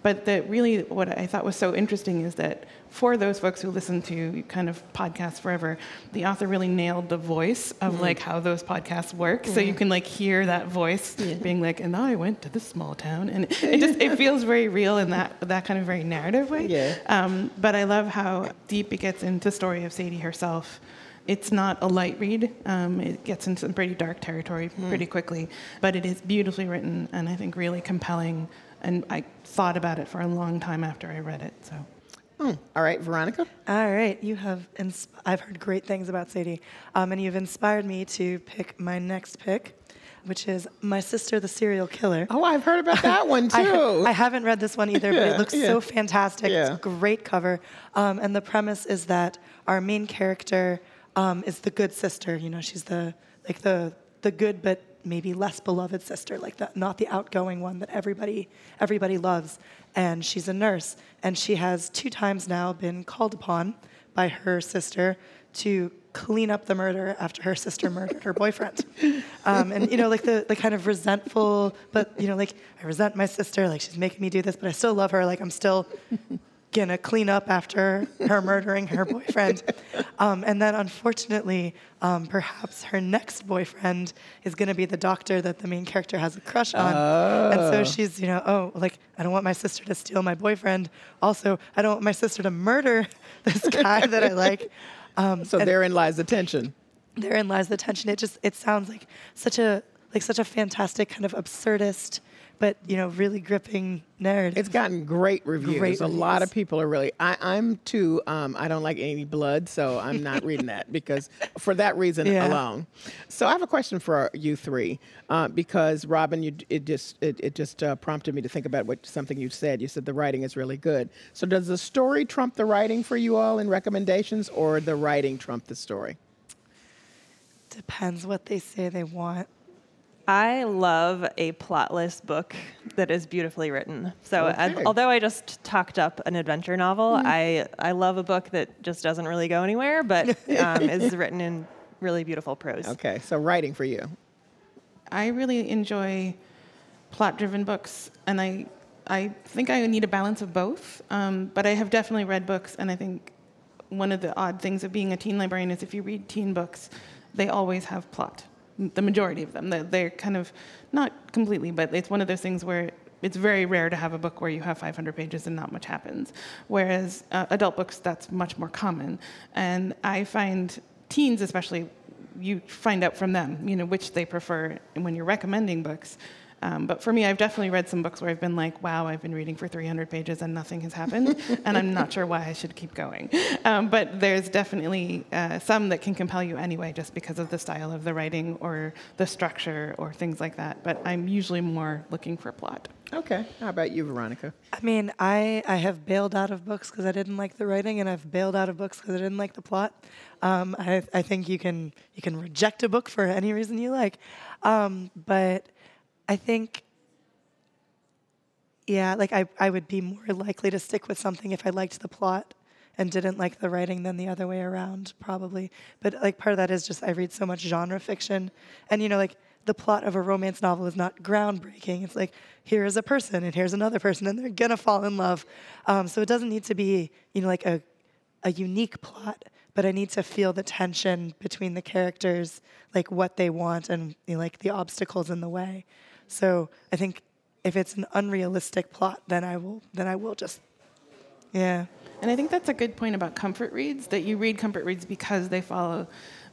But that really, what I thought was so interesting is that for those folks who listen to kind of podcasts forever, the author really nailed the voice of Mm. like how those podcasts work. So you can like hear that voice being like, and I went to this small town, and it just it feels very real in that that kind of very narrative way. Yeah. Um, but I love how deep it gets into story of Sadie herself. It's not a light read. Um, it gets into some pretty dark territory Mm. pretty quickly, but it is beautifully written and I think really compelling. And I thought about it for a long time after I read it. So. Hmm. All right, Veronica. All right, you have. Ins- I've heard great things about Sadie, um, and you've inspired me to pick my next pick, which is My Sister, the Serial Killer. Oh, I've heard about that one too. I haven't read this one either, but it looks yeah. so fantastic. Yeah. It's a great cover, um, and the premise is that our main character um, is the good sister. You know, she's the like the the good but maybe less beloved sister, like the not the outgoing one that everybody everybody loves. And she's a nurse, and she has two times now been called upon by her sister to clean up the murder after her sister murdered her boyfriend. Um, and you know, like the the kind of resentful, but you know, like I resent my sister, like she's making me do this, but I still love her. Like I'm still gonna clean up after her murdering her boyfriend. Um, and then, unfortunately, um, perhaps her next boyfriend is gonna be the doctor that the main character has a crush on. And Oh. so she's, you know, oh, like I don't want my sister to steal my boyfriend. Also, I don't want my sister to murder this guy that I like. Um, so therein lies the tension. therein lies the tension. It just it sounds like such a like such a fantastic kind of absurdist, but you know really gripping narrative. It's gotten great reviews. Great a lot of people are really. I, I'm too. Um, I don't like any blood, so I'm not reading that because for that reason Yeah. alone. So I have a question for you three, uh, because Robin, you it just it, it just uh, prompted me to think about what something you said. You said the writing is really good. So does the story trump the writing for you all in recommendations, or the writing trump the story? Depends what they say they want. I love a plotless book that is beautifully written. So, as- Okay. although I just talked up an adventure novel, Mhm. I, I love a book that just doesn't really go anywhere, but um, is written in really beautiful prose. Okay, so writing for you. I really enjoy plot-driven books, and I I think I need a balance of both. Um, but I have definitely read books, and I think one of the odd things of being a teen librarian is if you read teen books, they always have plot. The majority of them, they're, kind of not completely, but it's one of those things where it's very rare to have a book where you have 500 pages and not much happens. Whereas uh, adult books, that's much more common. And I find teens, especially, you find out from them, you know, which they prefer when you're recommending books. Um, but for me, I've definitely read some books where I've been like, wow, I've been reading for 300 pages and nothing has happened, and I'm not sure why I should keep going. Um, but there's definitely uh, some that can compel you anyway, just because of the style of the writing or the structure or things like that. But I'm usually more looking for plot. Okay. How about you, Veronica? I mean, I, I have bailed out of books because I didn't like the writing, and I've bailed out of books because I didn't like the plot. Um, I, I think you can you can reject a book for any reason you like, um, but I think, yeah, like I, I would be more likely to stick with something if I liked the plot and didn't like the writing than the other way around, probably. But like part of that is just I read so much genre fiction, and you know, like the plot of a romance novel is not groundbreaking. It's like here is a person and here's another person, and they're gonna fall in love. Um, so it doesn't need to be you know like a a unique plot, but I need to feel the tension between the characters, like what they want and you know, like the obstacles in the way. So I think if it's an unrealistic plot, then I will then I will just yeah. And I think that's a good point about comfort reads that you read comfort reads because they follow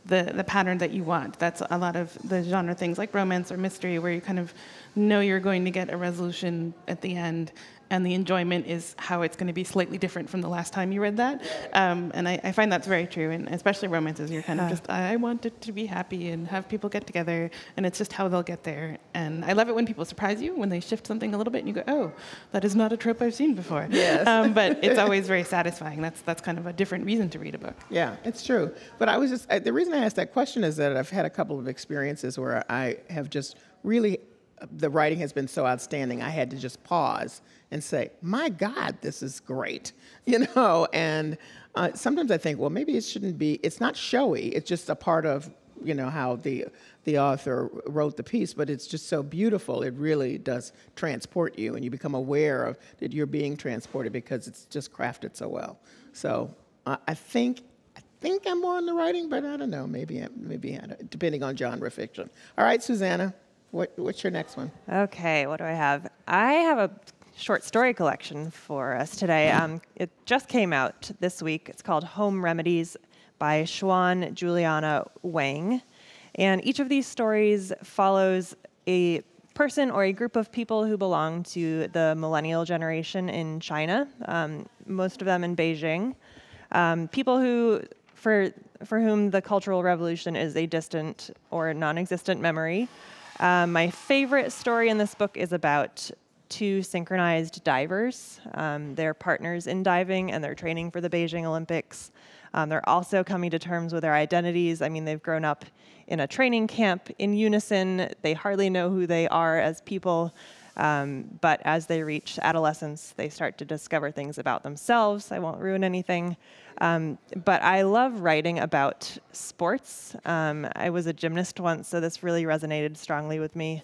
the, the pattern that you want. That's a lot of the genre things like romance or mystery where you kind of know you're going to get a resolution at the end and the enjoyment is how it's going to be slightly different from the last time you read that. Um, and I, I find that's very true, and especially romances, you're kind of just, I want it to be happy and have people get together, and it's just how they'll get there. And I love it when people surprise you, when they shift something a little bit, and you go, oh, that is not a trope I've seen before. Yes. Um, but it's always very satisfying. That's, that's kind of a different reason to read a book. Yeah, it's true. But I was just, the reason I asked that question is that I've had a couple of experiences where I have just really, the writing has been so outstanding, I had to just pause and say, my God, this is great. You know, and uh, sometimes I think, well, maybe it shouldn't be, it's not showy, it's just a part of you know how the the author wrote the piece, but it's just so beautiful. It really does transport you, and you become aware of that you're being transported because it's just crafted so well. So uh, I think I think I'm more on the writing, but I don't know. Maybe maybe depending on genre fiction. All right, Susanna, what, what's your next one? Okay, what do I have? I have a short story collection for us today. Um, it just came out this week. It's called Home Remedies by Xuan Juliana Wang. And each of these stories follows a person or a group of people who belong to the millennial generation in China, um, most of them in Beijing. Um, people who, for, for whom the Cultural Revolution is a distant or non existent memory. Um, my favorite story in this book is about two synchronized divers. Um, they're partners in diving and they're training for the Beijing Olympics. Um, they're also coming to terms with their identities. I mean, they've grown up in a training camp in unison. They hardly know who they are as people. Um, but as they reach adolescence, they start to discover things about themselves. I won't ruin anything. Um, but I love writing about sports. Um, I was a gymnast once, so this really resonated strongly with me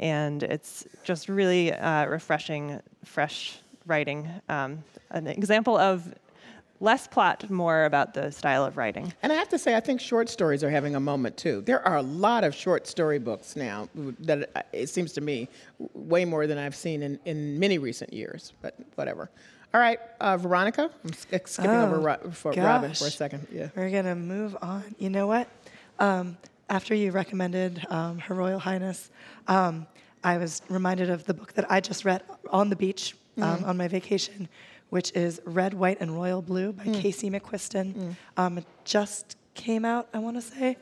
and it's just really uh, refreshing, fresh writing. Um, an example of less plot, more about the style of writing. And I have to say, I think short stories are having a moment too. There are a lot of short story books now that uh, it seems to me way more than I've seen in, in many recent years, but whatever. All right, uh, Veronica, I'm skipping oh, over Ro- for. Robin for a second. Yeah. We're going to move on. You know what? Um, after you recommended um, Her Royal Highness, um, I was reminded of the book that I just read on the beach um, mm. on my vacation, which is Red, White, and Royal Blue by mm. Casey McQuiston. Mm. Um, it just came out, I want to say.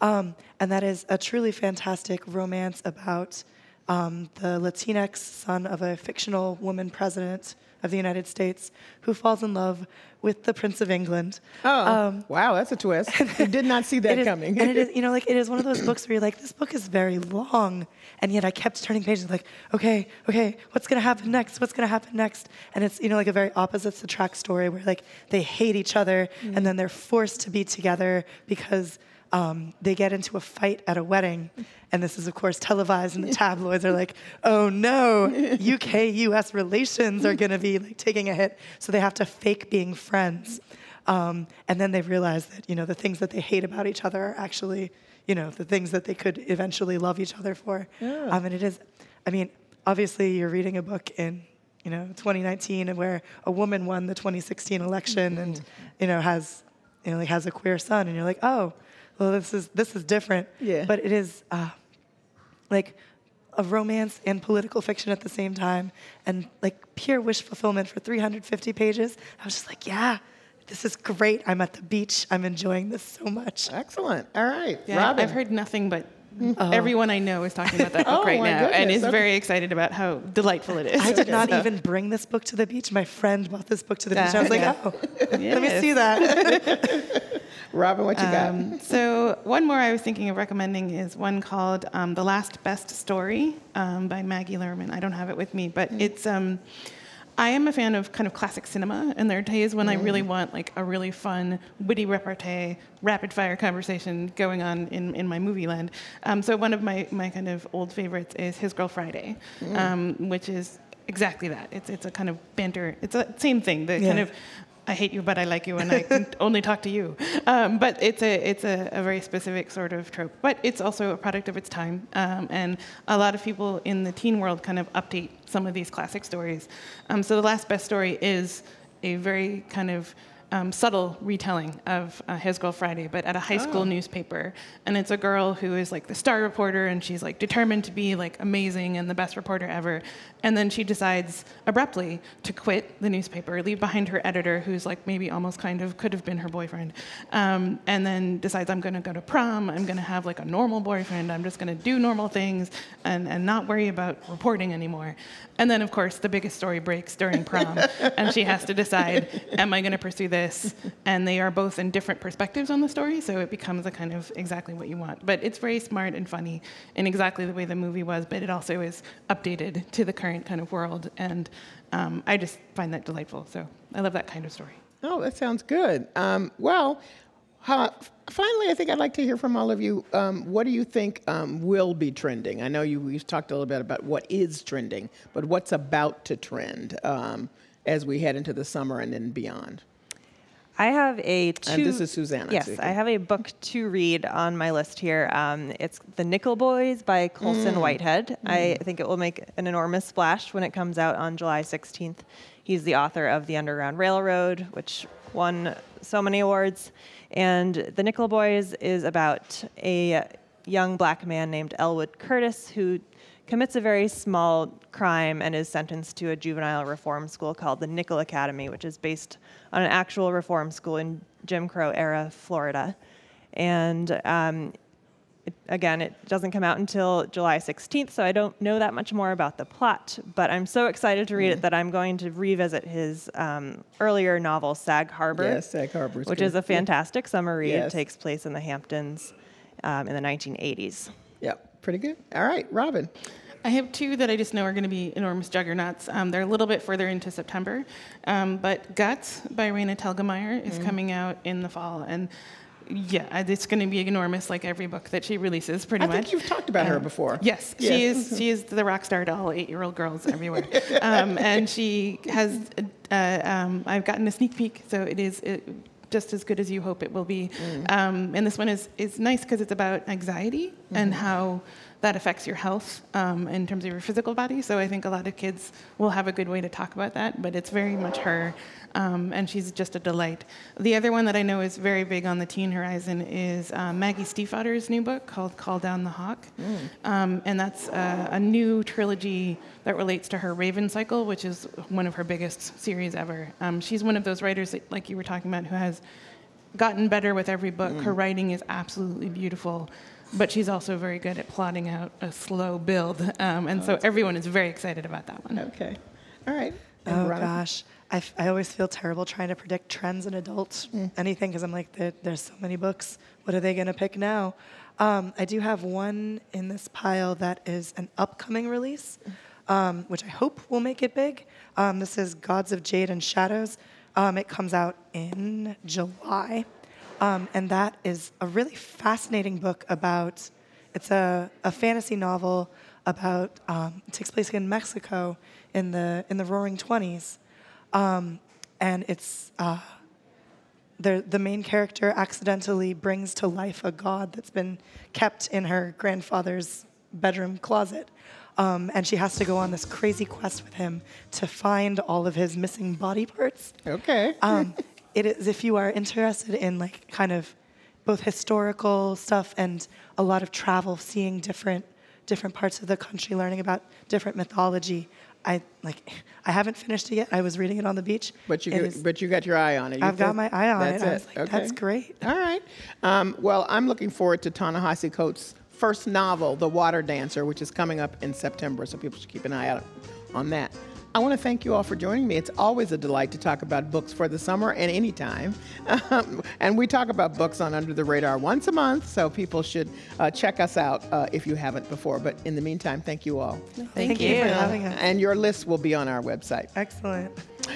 Um, and that is a truly fantastic romance about um, the Latinx son of a fictional woman president of the United States who falls in love with the Prince of England. Oh, um, wow, that's a twist. I did not see that is, coming. and it is, you know, like it is one of those books where you're like, this book is very long, and yet I kept turning pages like, okay, okay, what's gonna happen next? What's gonna happen next? And it's you know like a very opposites attract story where like they hate each other mm. and then they're forced to be together because um, they get into a fight at a wedding. And this is, of course, televised, and the tabloids are like, oh no, UK US relations are going to be like taking a hit. So they have to fake being friends. Um, and then they realize that, you know, the things that they hate about each other are actually, you know, the things that they could eventually love each other for. Yeah. Um, and it is, I mean, obviously you're reading a book in, you know, 2019 and where a woman won the 2016 election mm-hmm. and, you know, has, you know, like has a queer son. And you're like, oh, well, this is this is different. Yeah. But it is uh, like a romance and political fiction at the same time, and like pure wish fulfillment for 350 pages. I was just like, yeah. This is great. I'm at the beach. I'm enjoying this so much. Excellent. All right. Yeah, Robin. I've heard nothing but Oh. Everyone I know is talking about that book oh, right now goodness. and is very excited about how delightful it is. I did not so. even bring this book to the beach. My friend bought this book to the beach. I was like, oh, yes. let me see that. Robin, what you um, got? So one more I was thinking of recommending is one called um, "The Last Best Story" um, by Maggie Lehrman. I don't have it with me, but mm. it's. Um, I am a fan of kind of classic cinema, and there are days when mm. I really want like a really fun, witty repartee, rapid fire conversation going on in, in my movie land. Um, so one of my, my kind of old favorites is His Girl Friday, mm. um, which is exactly that. It's it's a kind of banter. It's a same thing. The yeah. kind of I hate you, but I like you, and I can only talk to you. Um, but it's a it's a, a, very specific sort of trope. But it's also a product of its time, um, and a lot of people in the teen world kind of update some of these classic stories. Um, so the last best story is a very kind of um, subtle retelling of uh, His Girl Friday, but at a high school oh. newspaper. And it's a girl who is like the star reporter, and she's like determined to be like amazing and the best reporter ever. And then she decides abruptly to quit the newspaper, leave behind her editor, who's like maybe almost kind of could have been her boyfriend, um, and then decides I'm going to go to prom. I'm going to have like a normal boyfriend. I'm just going to do normal things and and not worry about reporting anymore. And then of course the biggest story breaks during prom, and she has to decide: Am I going to pursue this? This, and they are both in different perspectives on the story, so it becomes a kind of exactly what you want. But it's very smart and funny in exactly the way the movie was, but it also is updated to the current kind of world, and um, I just find that delightful. So I love that kind of story. Oh, that sounds good. Um, well, How, finally, I think I'd like to hear from all of you. Um, what do you think um, will be trending? I know you we've talked a little bit about what is trending, but what's about to trend um, as we head into the summer and then beyond? I have a two. And this is Susanna. Yes, I have a book to read on my list here. Um, it's The Nickel Boys by Colson Mm. Whitehead. Mm. I think it will make an enormous splash when it comes out on July 16th. He's the author of The Underground Railroad, which won so many awards. And The Nickel Boys is about a young black man named Elwood Curtis who commits a very small crime and is sentenced to a juvenile reform school called the Nickel Academy, which is based on an actual reform school in Jim Crow era Florida. And um, it, again, it doesn't come out until July 16th, so I don't know that much more about the plot. But I'm so excited to read Mm. it that I'm going to revisit his um, earlier novel, Sag Harbor. Yes, Sag Harbor Which good. is a fantastic summer read. Yes. It takes place in the Hamptons um, in the 1980s. Yep, pretty good. All right, Robin. I have two that I just know are going to be enormous juggernauts. Um, they're a little bit further into September, um, but Guts by Raina Telgemeier is Mm. coming out in the fall, and yeah, it's going to be enormous, like every book that she releases, pretty I much. think you've talked about her Um, before. Yes, she is. She is the rock star to all eight-year-old girls everywhere, um, and she has. Uh, um, I've gotten a sneak peek, so it is. It, just as good as you hope it will be, Mm. um, and this one is is nice because it's about anxiety and Mhm. how that affects your health um, in terms of your physical body. So I think a lot of kids will have a good way to talk about that, but it's very much her, um, and she's just a delight. The other one that I know is very big on the teen horizon is uh, Maggie Stiefvater's new book called Call Down the Hawk. Um, and that's uh, a new trilogy that relates to her Raven cycle, which is one of her biggest series ever. Um, she's one of those writers, that, like you were talking about, who has gotten better with every book. Her writing is absolutely beautiful, but she's also very good at plotting out a slow build. Um, and so everyone is very excited about that one. Okay. All right. Oh Veronica? gosh, I, f- I always feel terrible trying to predict trends in adult anything because I'm like, there, there's so many books. What are they gonna pick now? Um, I do have one in this pile that is an upcoming release, um, which I hope will make it big. Um, this is Gods of Jade and Shadows. Um, it comes out in July, um, and that is a really fascinating book about. It's a, a fantasy novel about. Um, it takes place in Mexico in the in the Roaring Twenties, um, and it's uh, the the main character accidentally brings to life a god that's been kept in her grandfather's bedroom closet. Um, and she has to go on this crazy quest with him to find all of his missing body parts. Okay. Um, it is if you are interested in like kind of both historical stuff and a lot of travel, seeing different different parts of the country, learning about different mythology. I like. I haven't finished it yet. I was reading it on the beach. But you, It got, is- but you got your eye on it. You I've got my eye on that's it. I was like, that's great. All right. Um, well, I'm looking forward to Ta-Nehisi Coates' first novel, The Water Dancer, which is coming up in September, so people should keep an eye out on that. I want to thank you all for joining me. It's always a delight to talk about books for the summer and anytime. Um, and we talk about books on Under the Radar once a month, so people should uh, check us out uh, if you haven't before. But in the meantime, thank you all. Thank you for having us. And your list will be on our website. Excellent.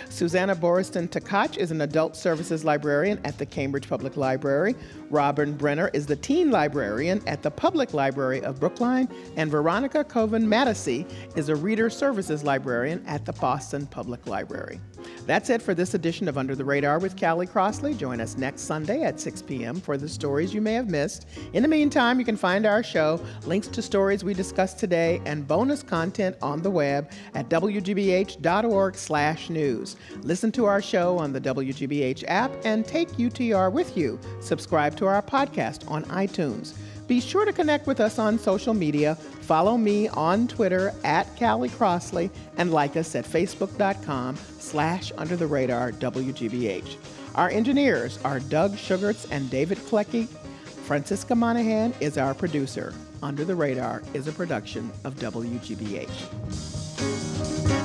Susanna Boriston Takach is an adult services librarian at the Cambridge Public Library. Robin Brenner is the teen librarian at the Public Library of Brookline. And Veronica Coven Mattisey is a reader services librarian at the Boston Public Library. That's it for this edition of Under the Radar with Callie Crossley. Join us next Sunday at 6 p.m. for the stories you may have missed. In the meantime, you can find our show, links to stories we discussed today, and bonus content on the web at wgbh.org slash news. Listen to our show on the WGBH app and take UTR with you. Subscribe to our podcast on iTunes. Be sure to connect with us on social media. Follow me on Twitter at Callie Crossley and like us at facebook.com slash under the radar WGBH. Our engineers are Doug Sugarts and David Klecki. Francisca Monahan is our producer. Under the Radar is a production of WGBH.